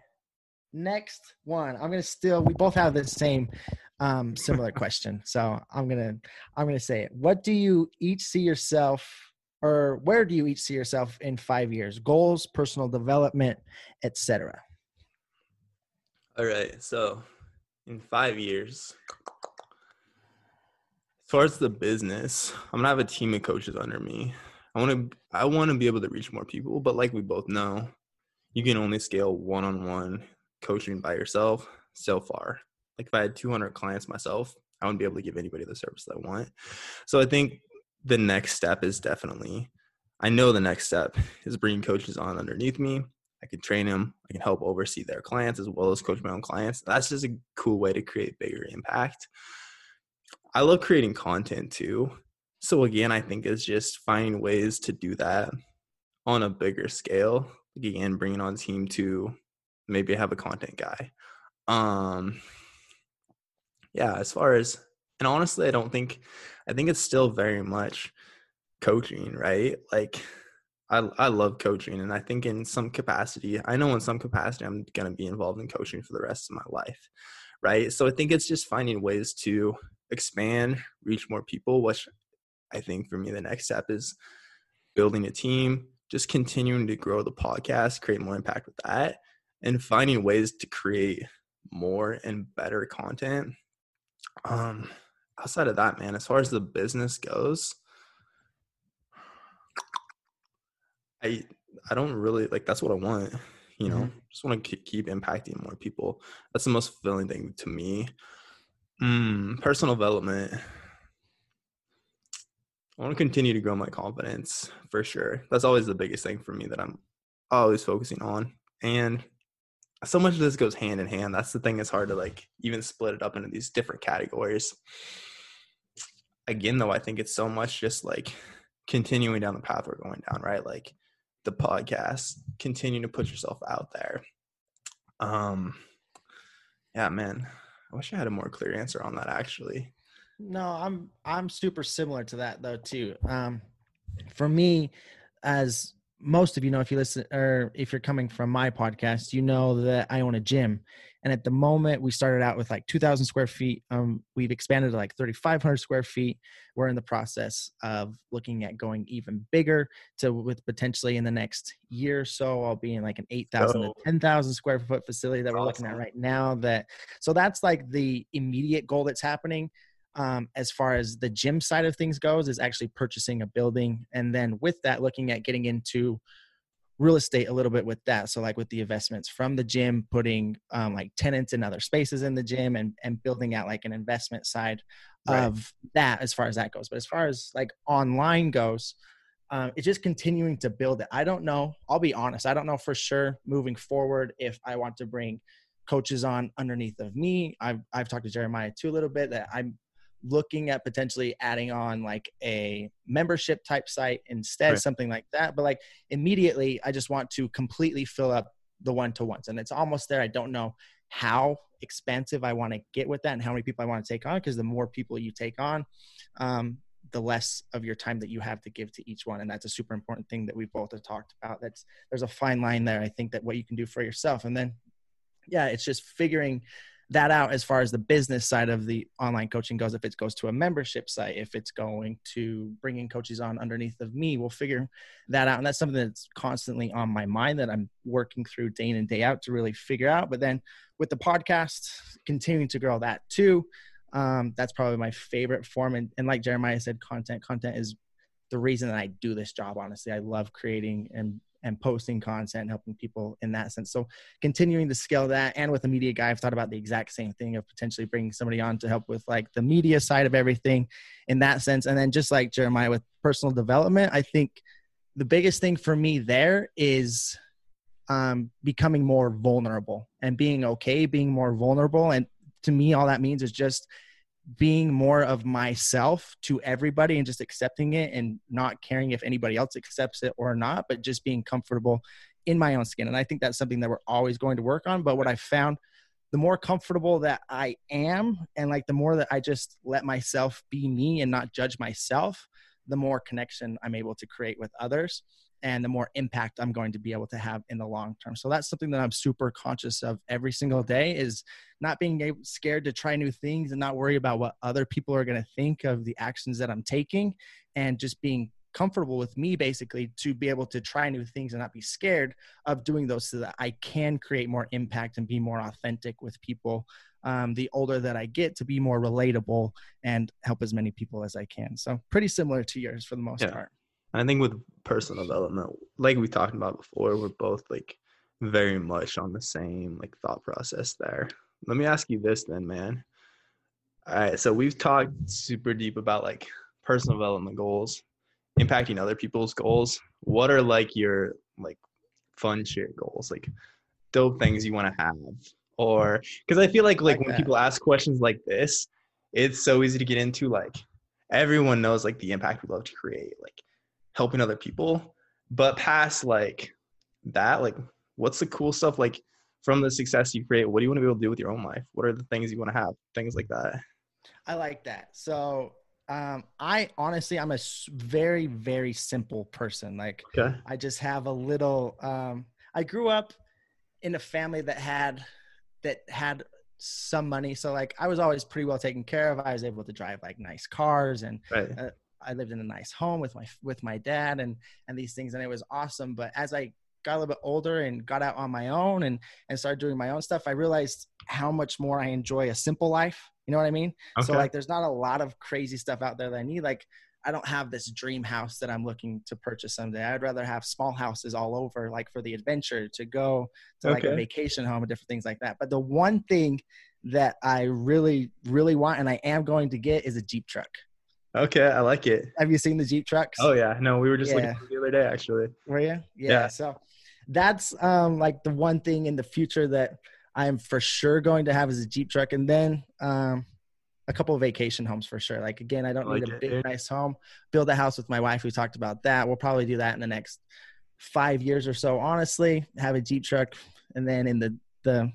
next one. I'm gonna still. We both have the same, um, similar question, so I'm gonna I'm gonna say it. What do you each see yourself? Or where do you each see yourself in five years? Goals, personal development, etc. All right, so in five years, as far as the business, I'm gonna have a team of coaches under me. I want to I want to be able to reach more people, but like we both know, you can only scale one-on-one coaching by yourself so far. Like if I had 200 clients myself, I wouldn't be able to give anybody the service that I want. So I think the next step is definitely I know the next step is bringing coaches on underneath me. I can train them. I can help oversee their clients as well as coach my own clients. That's just a cool way to create bigger impact. I love creating content too. So again, I think it's just finding ways to do that on a bigger scale. Again, bringing on team to maybe have a content guy. Um, yeah, as far as and honestly, I don't think I think it's still very much coaching, right? Like I I love coaching and I think in some capacity, I know in some capacity I'm going to be involved in coaching for the rest of my life. Right? So I think it's just finding ways to expand, reach more people, which I think for me the next step is building a team, just continuing to grow the podcast, create more impact with that and finding ways to create more and better content. Um outside of that, man, as far as the business goes, I I don't really like that's what I want. You know, Mhm. just want to keep impacting more people. That's the most fulfilling thing to me. Mm, personal development. I want to continue to grow my confidence for sure. That's always the biggest thing for me that I'm always focusing on. And so much of this goes hand in hand. That's the thing. It's hard to like even split it up into these different categories. Again, though, I think it's so much just like continuing down the path we're going down, right? Like the podcast, continuing to put yourself out there. Um, yeah, man, I wish I had a more clear answer on that actually. No, I'm I'm super similar to that though too. Um, for me, as most of you know, if you listen or if you're coming from my podcast, you know that I own a gym, and at the moment we started out with like 2,000 square feet. Um, we've expanded to like 3,500 square feet. We're in the process of looking at going even bigger to with potentially in the next year or so, I'll be in like an 8,000 to Oh. 10,000 square foot facility that we're looking at right now. That so that's like the immediate goal that's happening um, as far as the gym side of things goes is actually purchasing a building and then with that looking at getting into real estate a little bit with that. So like with the investments from the gym putting um, like tenants in other spaces in the gym and and building out like an investment side Right. of that as far as that goes. But as far as like online goes um, it's just continuing to build it. I don't know i'll be honest i don't know for sure moving forward if i want to bring coaches on underneath of me. I've, I've talked to jeremiah too a little bit that i'm looking at potentially adding on like a membership type site instead Right. something like that. But like immediately i just want to completely fill up the one-to-ones. And it's almost there. I don't know how expansive i want to get with that and how many people i want to take on because the more people you take on um, the less of your time that you have to give to each one. And that's a super important thing that we both have talked about. That's there's a fine line there i think that what you can do for yourself. And then yeah it's just figuring that out as far as the business side of the online coaching goes. If it goes to a membership site if it's going to bringing coaches on underneath of me we'll figure that out. And that's something that's constantly on my mind that i'm working through day in and day out to really figure out. But then with the podcast continuing to grow that too um, that's probably my favorite form. And, and like jeremiah said content content is the reason that i do this job honestly. I love creating and and posting content and helping people in that sense. So continuing to scale that and with a media guy i've thought about the exact same thing of potentially bringing somebody on to help with like the media side of everything in that sense. And then just like jeremiah with personal development i think the biggest thing for me there is um, becoming more vulnerable and being okay being more vulnerable. And to me all that means is just being more of myself to everybody and just accepting it and not caring if anybody else accepts it or not but just being comfortable in my own skin. And i think that's something that we're always going to work on. But what i found the more comfortable that i am and like the more that i just let myself be me and not judge myself the more connection i'm able to create with others and the more impact i'm going to be able to have in the long term. So that's something that i'm super conscious of every single day is not being able, scared to try new things and not worry about what other people are going to think of the actions that i'm taking and just being comfortable with me basically to be able to try new things and not be scared of doing those so that i can create more impact and be more authentic with people um, the older that i get to be more relatable and help as many people as i can. So pretty similar to yours for the most Yeah. part. I think with personal development, like we talked about before, we're both like very much on the same like thought process there. Let me ask you this then, man. All right, so we've talked super deep about like personal development goals, impacting other people's goals. What are like your like fun shit goals, like dope things you want to have, or because I feel like like, Like when that. people ask questions like this, it's so easy to get into like everyone knows like the impact we love to create, like helping other people. But past like that, like what's the cool stuff like from the success you create? What do you want to be able to do with your own life? What are the things you want to have? Things like that. I like that. So um, I honestly, I'm a very, very simple person. Like Okay. I just have a little. Um, I grew up in a family that had that had some money, so like I was always pretty well taken care of. I was able to drive like nice cars, and Right. I lived in a nice home with my with my dad, and and these things, and it was awesome. But as I got a little bit older and got out on my own and and started doing my own stuff, I realized how much more I enjoy a simple life You know what I mean? So like there's not a lot of crazy stuff out there that I need. Like I don't have this dream house that I'm looking to purchase someday. I'd rather have small houses all over, like for the adventure to go to like a vacation home and different things like that. But the one thing that I really, really want and I am going to get is a Jeep truck. Okay, I like it. Have you seen the Jeep trucks? Oh yeah, no, we were just looking Yeah. at the other day actually. Were you? Yeah. Yeah. So that's um like the one thing in the future that I'm for sure going to have is a Jeep truck, and then um a couple of vacation homes for sure. Like again, I don't I need a big nice home. Build a house with my wife. We talked about that. We'll probably do that in the next five years or so. Honestly, have a Jeep truck, and then in the the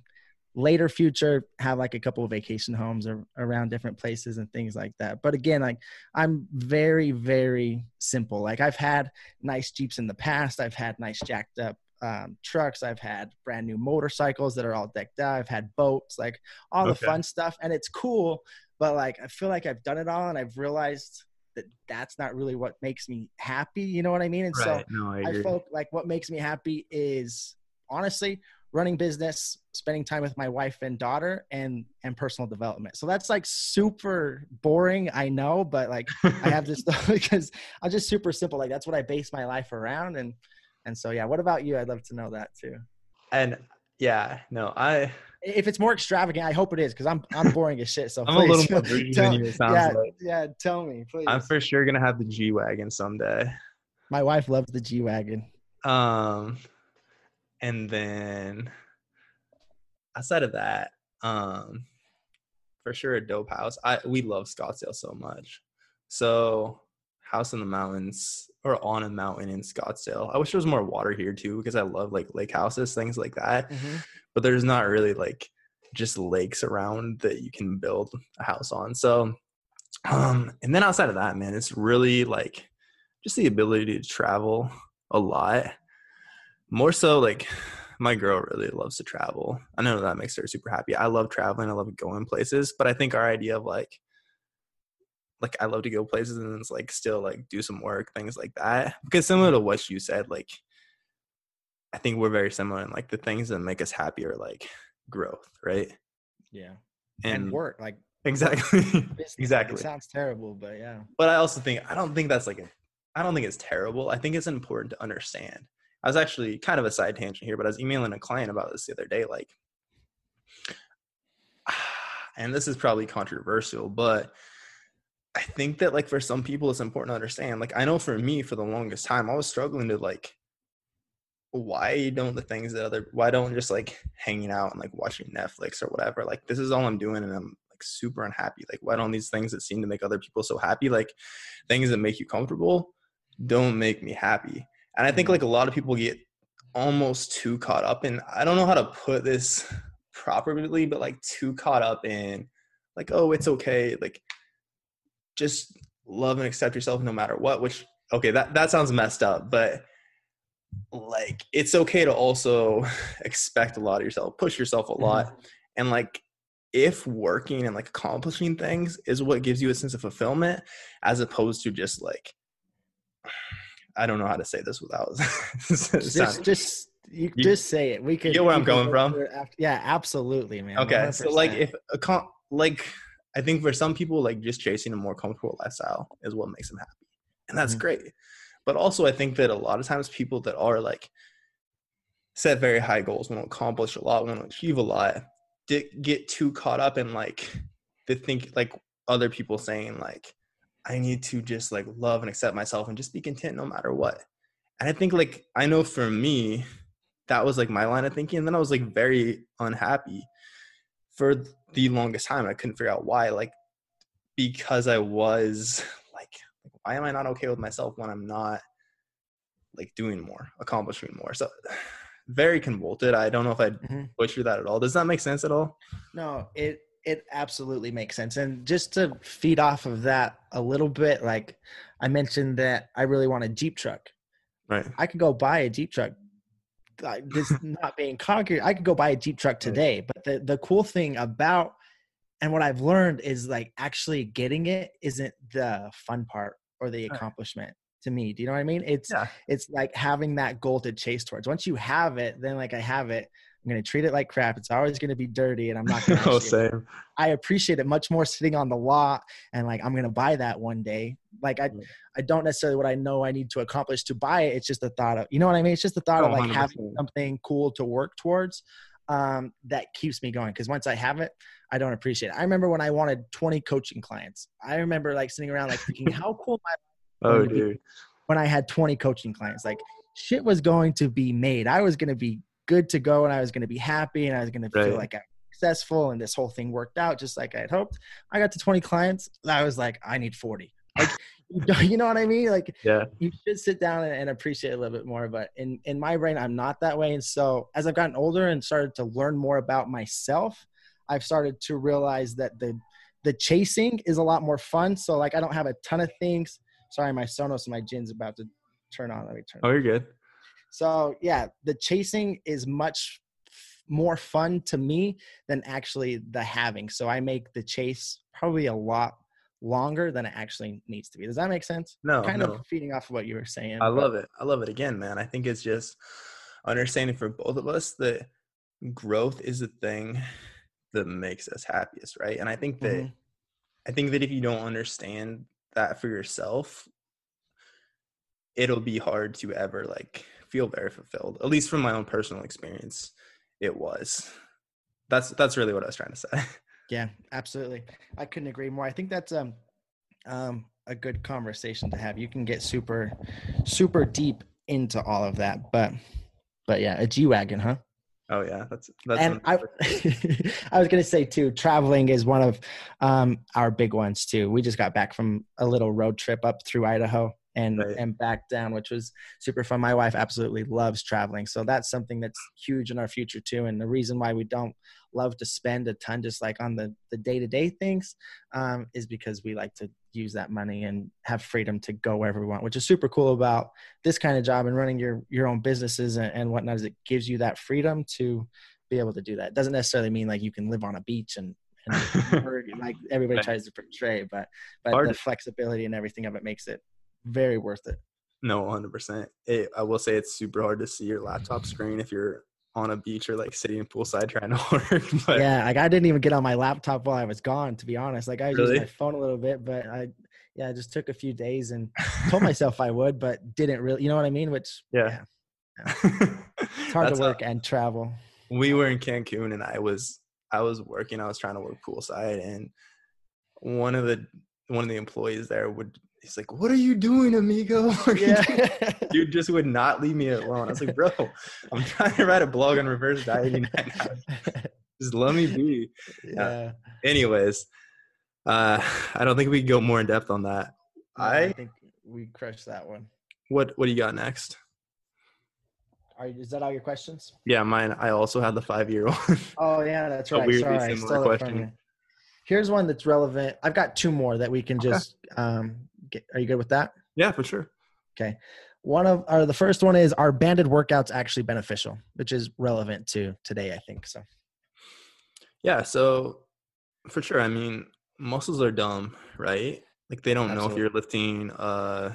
later future have like a couple of vacation homes ar- around different places and things like that. But again like i'm very very simple. Like i've had nice jeeps in the past. I've had nice jacked up um, trucks. I've had brand new motorcycles that are all decked out. I've had boats like all the fun stuff. And it's cool but like i feel like i've done it all and i've realized that that's not really what makes me happy. You know what i mean? And so No, I I felt like what makes me happy is honestly running business, spending time with my wife and daughter, and and personal development. So that's like super boring, I know, but like I have this because I'm just super simple. Like that's what I base my life around, and and so yeah. What about you? I'd love to know that too. and yeah, no, I If it's more extravagant, I hope it is because I'm I'm boring as shit. So I'm a little please, more tell- than you. Yeah, like. yeah. Tell me, please. I'm for sure gonna have the G wagon someday. my wife loves the G wagon. Um, and then outside of that, um, for sure a dope house. I we love Scottsdale so much. So house in the mountains or on a mountain in Scottsdale. I wish there was more water here too because I love like lake houses, things like that. But there's not really like just lakes around that you can build a house on. So um and then outside of that, man, it's really like just the ability to travel a lot. More so like my girl really loves to travel. I know that makes her super happy. I love traveling. I love going places, but I think our idea of like like I love to go places and it's like still like do some work, things like that. Because similar to what you said, like I think we're very similar in like the things that make us happy are like growth, right? Yeah, and, And, work like exactly. business. Exactly. sounds terrible, but yeah. but I also think I don't think that's like a I don't think it's terrible. I think it's important to understand. I was actually kind of a side tangent here, but I was emailing a client about this the other day, like and this is probably controversial, but I think that like for some people it's important to understand. Like I know for me for the longest time I was struggling to like why don't the things that other why don't just like hanging out and like watching Netflix or whatever like this is all I'm doing and I'm like super unhappy like why don't these things that seem to make other people so happy like things that make you comfortable don't make me happy and I think mm-hmm. like a lot of people get almost too caught up in I don't know how to put this properly but like too caught up in like oh it's okay like just love and accept yourself no matter what which okay that that sounds messed up but like it's okay to also expect a lot of yourself push yourself a lot mm-hmm. and like if working and like accomplishing things is what gives you a sense of fulfillment as opposed to just like i don't know how to say this without just just you, You- just say it. We could get where I'm going from? after- yeah, absolutely, man. okay so like if a com- like i think for some people like just chasing a more comfortable lifestyle is what makes them happy and that's Mhm. great but also i think that a lot of times people that are like set very high goals want to accomplish a lot want to achieve a lot di- get too caught up in like the think like other people saying like i need to just like love and accept myself and just be content no matter what. And i think like i know for me that was like my line of thinking and then i was like very unhappy for the longest time i couldn't figure out why like because i was like why am i not okay with myself when i'm not like doing more accomplishing more? So very convoluted i don't know if i'd Mhm. butcher that at all. Does that make sense at all? No, it it absolutely makes sense. And just to feed off of that a little bit, like I mentioned that I really want a Jeep truck. right I could go buy a Jeep truck. Like, This not being concrete, I could go buy a Jeep truck today. But the the cool thing about and what I've learned is like actually getting it isn't the fun part or the accomplishment to me. Do you know what I mean? It's Yeah. it's like having that goal to chase towards. Once you have it, then like I have it, I'm going to treat it like crap. It's always going to be dirty, and I'm not going to. oh, same. I appreciate it much more sitting on the lot and like I'm going to buy that one day. Like I, I don't necessarily what I know I need to accomplish to buy it. It's just the thought of, you know what I mean? It's just the thought Oh, of like 100%. having something cool to work towards um, that keeps me going. Because once I have it, I don't appreciate it. I remember when I wanted 20 coaching clients. I remember like sitting around like thinking, how cool I Oh, dude. when I had 20 coaching clients. Like shit was going to be made. I was going to be good to go and I was going to be happy and I was going to feel like I was successful and this whole thing worked out just like I had hoped. I got to 20 clients. I was like, I need 40. Like, you know what I mean? Like Yeah. you should sit down and, and appreciate a little bit more. But in, in my brain, I'm not that way. And so as I've gotten older and started to learn more about myself, I've started to realize that the, the chasing is a lot more fun. So like, I don't have a ton of things. Sorry, my Sonos and my gin's about to turn on. Let me turn. Oh, you're good. So yeah, the chasing is much more fun to me than actually the having. So I make the chase probably a lot longer than it actually needs to be. Does that make sense? No, kind no. of feeding off of what you were saying. I but- love it. I love it again, man. I think it's just understanding for both of us that growth is the thing that makes us happiest, right? And I think that Mhm. I think that if you don't understand that for yourself, it'll be hard to ever like feel very fulfilled. At least from my own personal experience, it was. That's that's really what I was trying to say. Yeah, absolutely. I couldn't agree more. I think that's um um a good conversation to have. You can get super super deep into all of that, but but yeah, a G wagon, huh? Oh yeah, that's that's and I, I was going to say too, traveling is one of um, our big ones too. We just got back from a little road trip up through Idaho and Right. and back down, which was super fun. My wife absolutely loves traveling, so that's something that's huge in our future too. And the reason why we don't love to spend a ton just like on the the day to day things um, is because we like to use that money and have freedom to go wherever we want, which is super cool about this kind of job and running your your own businesses and, and whatnot. Is it gives you that freedom to be able to do that. It doesn't necessarily mean like you can live on a beach and, and like everybody tries to portray, but but Hard the flexibility and everything of it makes it very worth it. No, 100%. It, I will say it's super hard to see your laptop screen if you're on a beach or like sitting in poolside trying to work. But yeah, like I didn't even get on my laptop while I was gone, to be honest. Like I used my phone a little bit, but I yeah, I just took a few days and told myself I would, but didn't really. You know what I mean? Which Yeah. it's hard to how- work and travel. we were in Cancun and I was I was working, I was trying to work poolside and one of the one of the employees there would he's like, What are you doing, amigo? What are you Yeah. doing?" Dude just would not leave me alone. I was like, bro, I'm trying to write a blog on reverse dieting. Just let me be. yeah. Anyways, uh I don't think we can go more in depth on that. No, I think we crushed that one. what what do you got next? Are, is that all your questions? Yeah, mine I also had the five year one. Oh yeah, that's right. weirdly Sorry, similar stole it from question. Here's one that's relevant. I've got two more that we can Okay. just um. Are you good with that? yeah, for sure. Okay. One of or the first one is are banded workouts actually beneficial, which is relevant to today, I think. So Yeah, so for sure. I mean, muscles are dumb, right? Like they don't know if you're lifting uh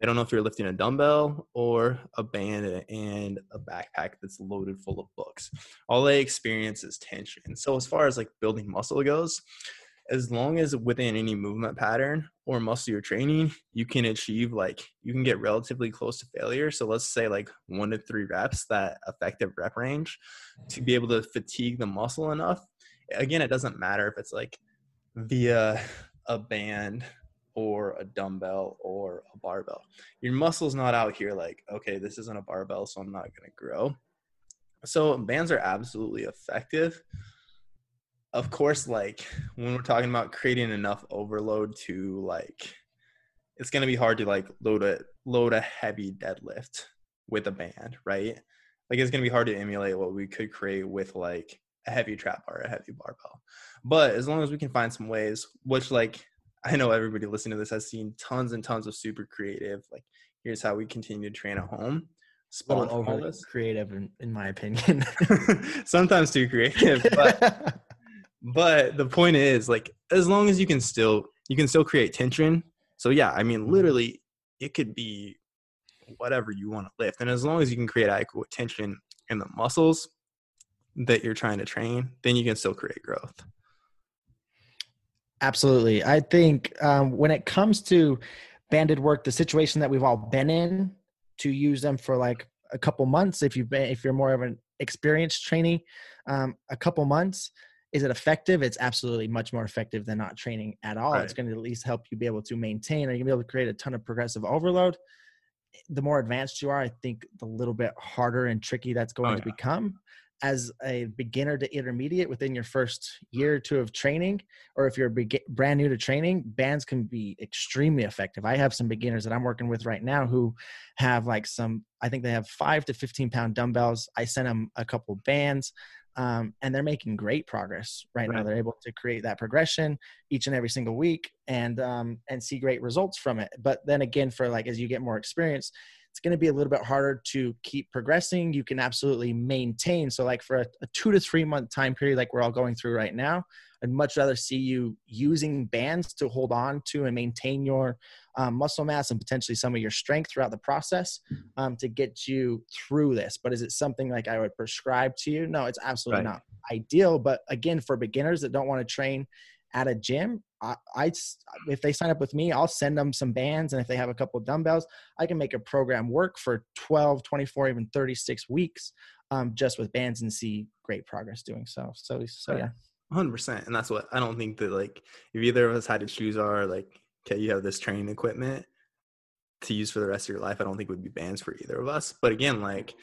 they don't know if you're lifting a dumbbell or a band and a backpack that's loaded full of books. All they experience is tension. So as far as like building muscle goes, as long as within any movement pattern or muscle you're training, you can achieve like you can get relatively close to failure. So let's say like one to three reps, that effective rep range to be able to fatigue the muscle enough. Again, it doesn't matter if it's like via a band or a dumbbell or a barbell. Your muscle's not out here like, okay, this isn't a barbell, so I'm not to grow. So bands are absolutely effective. Of course, like when we're talking about creating enough overload to like, it's going to be hard to like load a load a heavy deadlift with a band, right? Like it's going to be hard to emulate what we could create with like a heavy trap bar, a heavy barbell. But as long as we can find some ways, which like I know everybody listening to this has seen tons and tons of super creative. Like here's how we continue to train at home. Spawn from all overly this. creative, in, in my opinion. Sometimes too creative, but but the point is like as long as you can still you can still create tension. So yeah, I mean literally it could be whatever you want to lift, and as long as you can create adequate tension in the muscles that you're trying to train, then you can still create growth. Absolutely. I think um, when it comes to banded work, the situation that we've all been in, to use them for like a couple months, if you've been, if you're more of an experienced trainee, um, a couple months, is it effective? It's absolutely much more effective than not training at all. Right. It's going to at least help you be able to maintain, or you can be able to create a ton of progressive overload. The more advanced you are, I think the little bit harder and tricky that's going oh, to become as a beginner to intermediate within your first year or two of training, or if you're brand new to training, bands can be extremely effective. I have some beginners that I'm working with right now who have like some, I think they have five to 15 pound dumbbells. I sent them a couple bands. Um, and they're making great progress right, right, now. They're able to create that progression each and every single week, and um, and see great results from it. But then again, for like as you get more experience, it's going to be a little bit harder to keep progressing. You can absolutely maintain. So, like for a, a, two to three month time period, like we're all going through right now, I'd much rather see you using bands to hold on to and maintain your um, muscle mass and potentially some of your strength throughout the process um, to get you through this. But is it something like I would prescribe to you? No, it's absolutely right. not ideal. But again, for beginners that don't want to train at a gym, I, I, if they sign up with me, I'll send them some bands. And if they have a couple dumbbells, I can make a program work for 12, 24, even 36 weeks um, just with bands and see great progress doing so. So, so yeah. 100%. And that's what I don't think that, like, if either of us had to choose our, like, okay, you have this training equipment to use for the rest of your life, I don't think it would be bands for either of us. But again, like,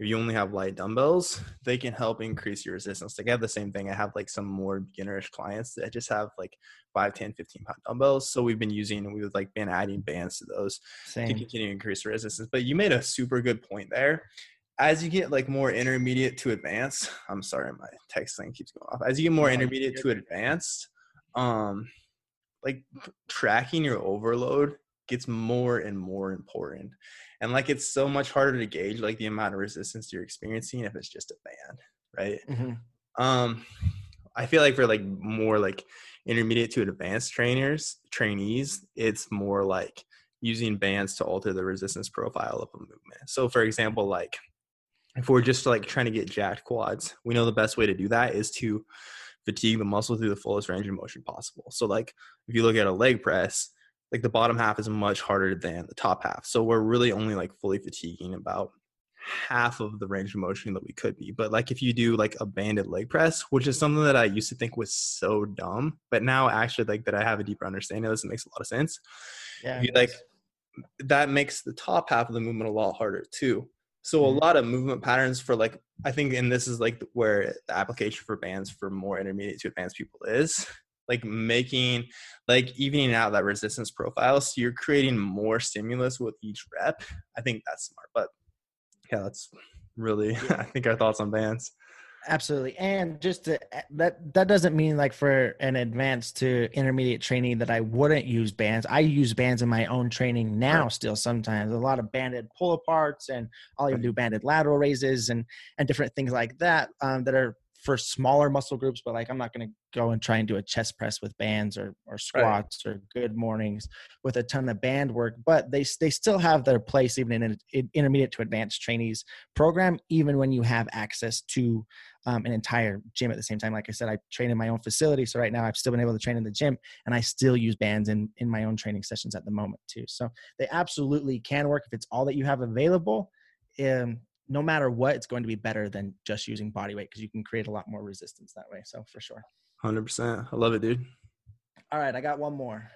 if you only have light dumbbells, they can help increase your resistance. Like I have the same thing. I have like some more beginnerish clients that just have like 5, 10, 15 pound dumbbells. So we've been using and we've like been adding bands to those same. to continue to increase resistance. But you made a super good point there. As you get like more intermediate to advanced, I'm sorry, my text thing keeps going off. As you get more intermediate to advanced, um, like tracking your overload gets more and more important and like it's so much harder to gauge like the amount of resistance you're experiencing if it's just a band right mm-hmm. um i feel like for like more like intermediate to advanced trainers trainees it's more like using bands to alter the resistance profile of a movement so for example like if we're just like trying to get jacked quads we know the best way to do that is to fatigue the muscle through the fullest range of motion possible so like if you look at a leg press like the bottom half is much harder than the top half. So we're really only like fully fatiguing about half of the range of motion that we could be. But like if you do like a banded leg press, which is something that I used to think was so dumb, but now actually like that I have a deeper understanding of this, it makes a lot of sense. Yeah. You, like that makes the top half of the movement a lot harder too. So mm-hmm. a lot of movement patterns for like I think and this is like where the application for bands for more intermediate to advanced people is like making like evening out that resistance profile. So you're creating more stimulus with each rep. I think that's smart but yeah that's really i think our thoughts on bands absolutely and just to, that that doesn't mean like for an advanced to intermediate training that i wouldn't use bands i use bands in my own training now right. still sometimes a lot of banded pull aparts and i'll even do banded lateral raises and and different things like that um, that are for smaller muscle groups, but like I'm not going to go and try and do a chest press with bands or or squats right. or good mornings with a ton of band work. But they they still have their place even in an intermediate to advanced trainees program, even when you have access to um, an entire gym at the same time. Like I said, I train in my own facility, so right now I've still been able to train in the gym, and I still use bands in in my own training sessions at the moment too. So they absolutely can work if it's all that you have available. Um, no matter what, it's going to be better than just using body weight because you can create a lot more resistance that way. So for sure. 100%. I love it, dude. All right. I got one more.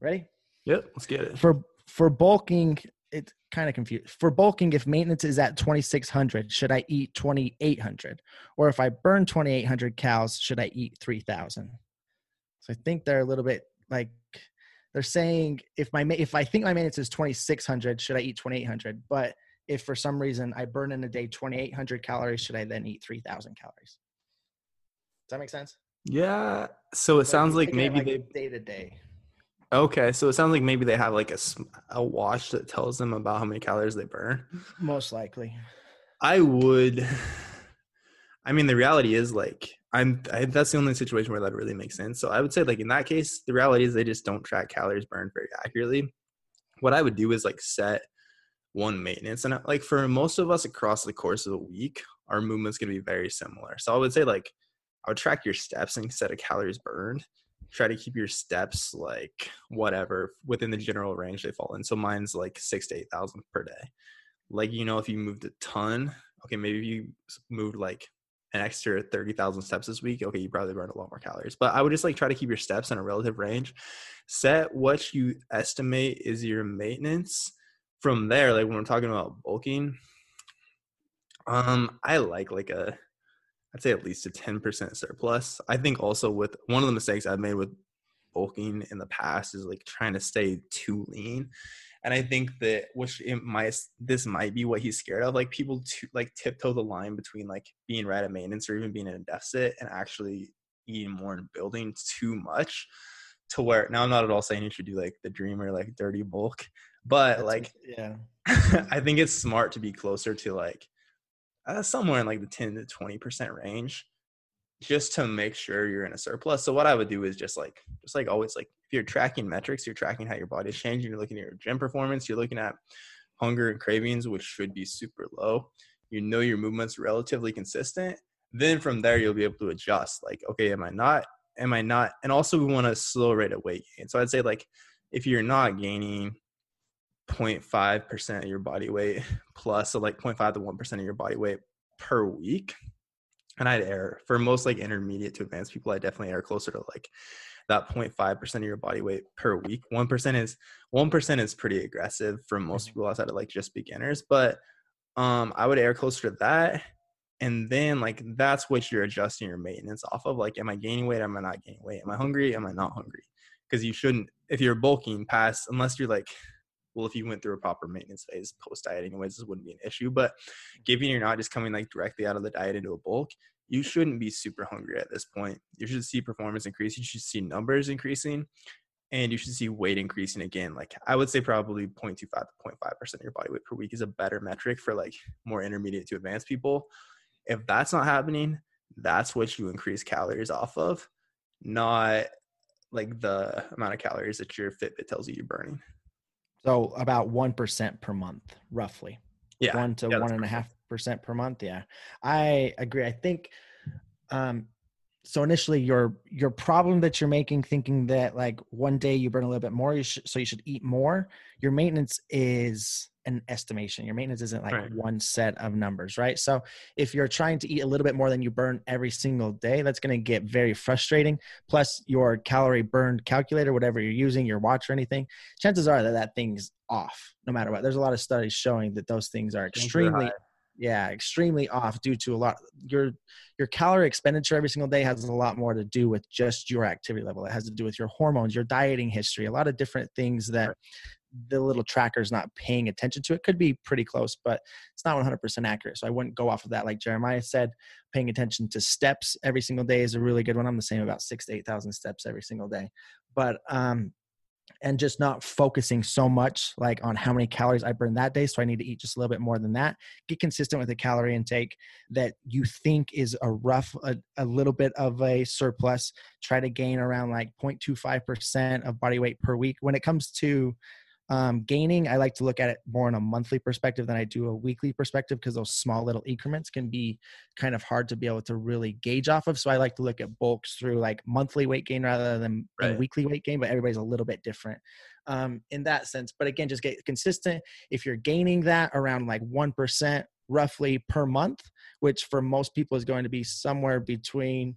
Ready? Yep. Let's get it. For, for bulking, it's kind of confused. For bulking, if maintenance is at 2600, should I eat 2800? Or if I burn 2800 cals, should I eat 3000? So I think they're a little bit like they're saying if my if I think my maintenance is 2600, should I eat 2800? But if for some reason I burn in a day 2,800 calories, should I then eat 3,000 calories? Does that make sense? Yeah. So it sounds like maybe like they day to day. Okay, so it sounds like maybe they have like a a watch that tells them about how many calories they burn. Most likely. I would. I mean, the reality is like I'm. I, that's the only situation where that really makes sense. So I would say like in that case, the reality is they just don't track calories burned very accurately. What I would do is like set one maintenance. And like for most of us across the course of a week, our movement's gonna be very similar. So I would say like I would track your steps instead of calories burned. Try to keep your steps like whatever within the general range they fall in. So mine's like six to eight thousand per day. Like you know, if you moved a ton, okay, maybe you moved like an extra 30,000 steps this week, okay, you probably burned a lot more calories. But I would just like try to keep your steps in a relative range. Set what you estimate is your maintenance. From there, like when we're talking about bulking, um, I like like a I'd say at least a 10% surplus. I think also with one of the mistakes I've made with bulking in the past is like trying to stay too lean. And I think that which it might this might be what he's scared of. Like people to like tiptoe the line between like being right at maintenance or even being in a deficit and actually eating more and building too much to where now I'm not at all saying you should do like the dreamer like dirty bulk, but That's like yeah, I think it's smart to be closer to like uh, somewhere in like the 10 to 20 percent range just to make sure you're in a surplus. So what i would do is just like just like always like if you're tracking metrics you're tracking how your body's changing you're looking at your gym performance you're looking at hunger and cravings which should be super low you know your movements relatively consistent then from there you'll be able to adjust like okay am i not am i not and also we want a slow rate of weight gain. So i'd say like if you're not gaining 0.5% of your body weight plus so like 0.5 to 1% of your body weight per week and i'd err. For most like intermediate to advanced people i definitely err closer to like that 0.5% of your body weight per week. 1% is 1% is pretty aggressive for most mm-hmm. people outside of like just beginners but um i would err closer to that and then like that's what you're adjusting your maintenance off of like am i gaining weight? Am i not gaining weight? Am i hungry? Am i not hungry? Because you shouldn't if you're bulking past unless you're like well, if you went through a proper maintenance phase post diet, anyways, this wouldn't be an issue. But given you're not just coming like directly out of the diet into a bulk, you shouldn't be super hungry at this point. You should see performance increase. You should see numbers increasing, and you should see weight increasing again. Like I would say, probably 0.25 to 0.5 percent of your body weight per week is a better metric for like more intermediate to advanced people. If that's not happening, that's what you increase calories off of, not like the amount of calories that your Fitbit tells you you're burning. So about one percent per month, roughly. Yeah, one to yeah, one and a half percent per month. Yeah, I agree. I think. Um, so initially, your your problem that you're making, thinking that like one day you burn a little bit more, you should, so you should eat more. Your maintenance is an estimation. Your maintenance isn't like right. one set of numbers, right? So if you're trying to eat a little bit more than you burn every single day, that's going to get very frustrating. Plus, your calorie burned calculator, whatever you're using, your watch or anything, chances are that that thing's off no matter what. There's a lot of studies showing that those things are extremely yeah extremely off due to a lot your your calorie expenditure every single day has a lot more to do with just your activity level it has to do with your hormones your dieting history a lot of different things that right the little tracker's not paying attention to it could be pretty close but it's not 100% accurate so i wouldn't go off of that like jeremiah said paying attention to steps every single day is a really good one i'm the same about six to eight thousand steps every single day but um and just not focusing so much like on how many calories I burn that day. So I need to eat just a little bit more than that. Get consistent with the calorie intake that you think is a rough, a, a little bit of a surplus. Try to gain around like 0.25% of body weight per week. When it comes to um, gaining, I like to look at it more on a monthly perspective than I do a weekly perspective because those small little increments can be kind of hard to be able to really gauge off of. So I like to look at bulks through like monthly weight gain rather than, right. weekly weight gain, but everybody's a little bit different um, in that sense. But again, just get consistent. If you're gaining that around like 1% roughly per month, which for most people is going to be somewhere between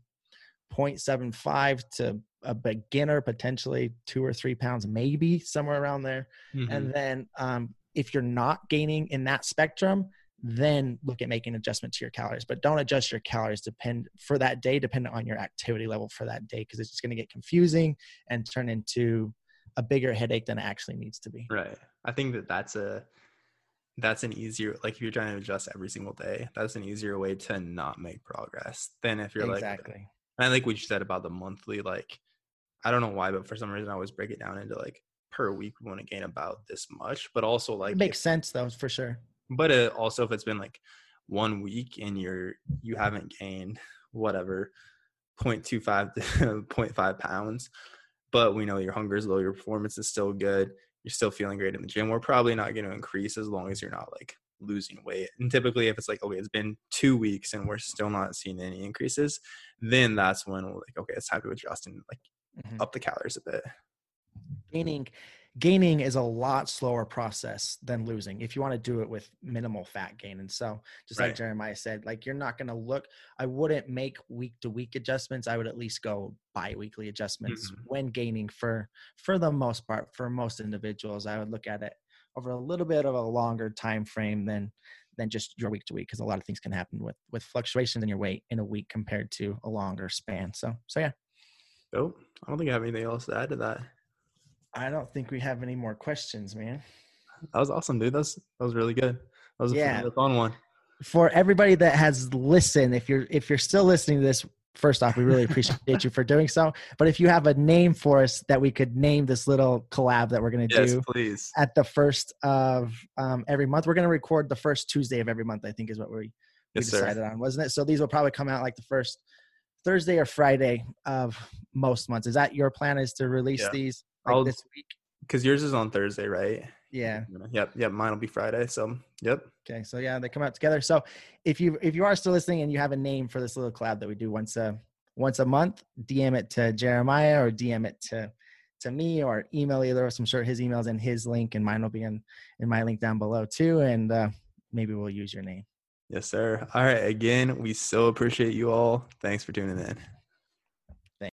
0.75 to a beginner, potentially two or three pounds, maybe somewhere around there. Mm-hmm. And then um, if you're not gaining in that spectrum, then look at making adjustment to your calories. But don't adjust your calories depend for that day, dependent on your activity level for that day, because it's just going to get confusing and turn into a bigger headache than it actually needs to be. Right. I think that that's a that's an easier like if you're trying to adjust every single day that's an easier way to not make progress than if you're exactly. like and I think what you said about the monthly, like, I don't know why, but for some reason I always break it down into like per week we want to gain about this much, but also like it makes if, sense though for sure. But it, also if it's been like one week and you're you haven't gained whatever 0.25 to 0.5 pounds, but we know your hunger is low, your performance is still good, you're still feeling great in the gym. We're probably not going to increase as long as you're not like losing weight. And typically, if it's like, okay, it's been two weeks and we're still not seeing any increases, then that's when we're like, okay, it's time to adjust and like Mhm. up the calories a bit. gaining gaining is a lot slower process than losing if you want to do it with minimal fat gain and so just like jeremiah said like you're not going to look i wouldn't make week to week adjustments i would at least go bi-weekly adjustments Mhm. when gaining for for the most part for most individuals i would look at it over a little bit of a longer time frame than than just your week to week because a lot of things can happen with with fluctuations in your weight in a week compared to a longer span so so yeah Nope. I don't think I have anything else to add to that. i don't think we have any more questions man That was awesome, dude. That was, that was really good. That was a Yeah. fun, fun one. for everybody that has listened if you're if you're still listening to this first off we really appreciate you for doing so but if you have a name for us that we could name this little collab that we're going to Yes, do please. at the first of um, every month we're going to record the first tuesday of every month i think is what we, we Yes, sir. decided on wasn't it so these will probably come out like the first thursday or friday of most months is that your plan is to release Yeah. these like this week Because yours is on Thursday, right? Yeah Yep. Yep. Mine will be Friday. So, yep. Okay, so yeah, they come out together. So if you if you are still listening and you have a name for this little collab that we do once a once a month, DM it to Jeremiah or DM it to to me or email either. of us. I'm sure his email's in his link and mine will be in in my link down below too. And uh, maybe we'll use your name. Yes, sir. All right. Again, we so appreciate you all. Thanks for tuning in.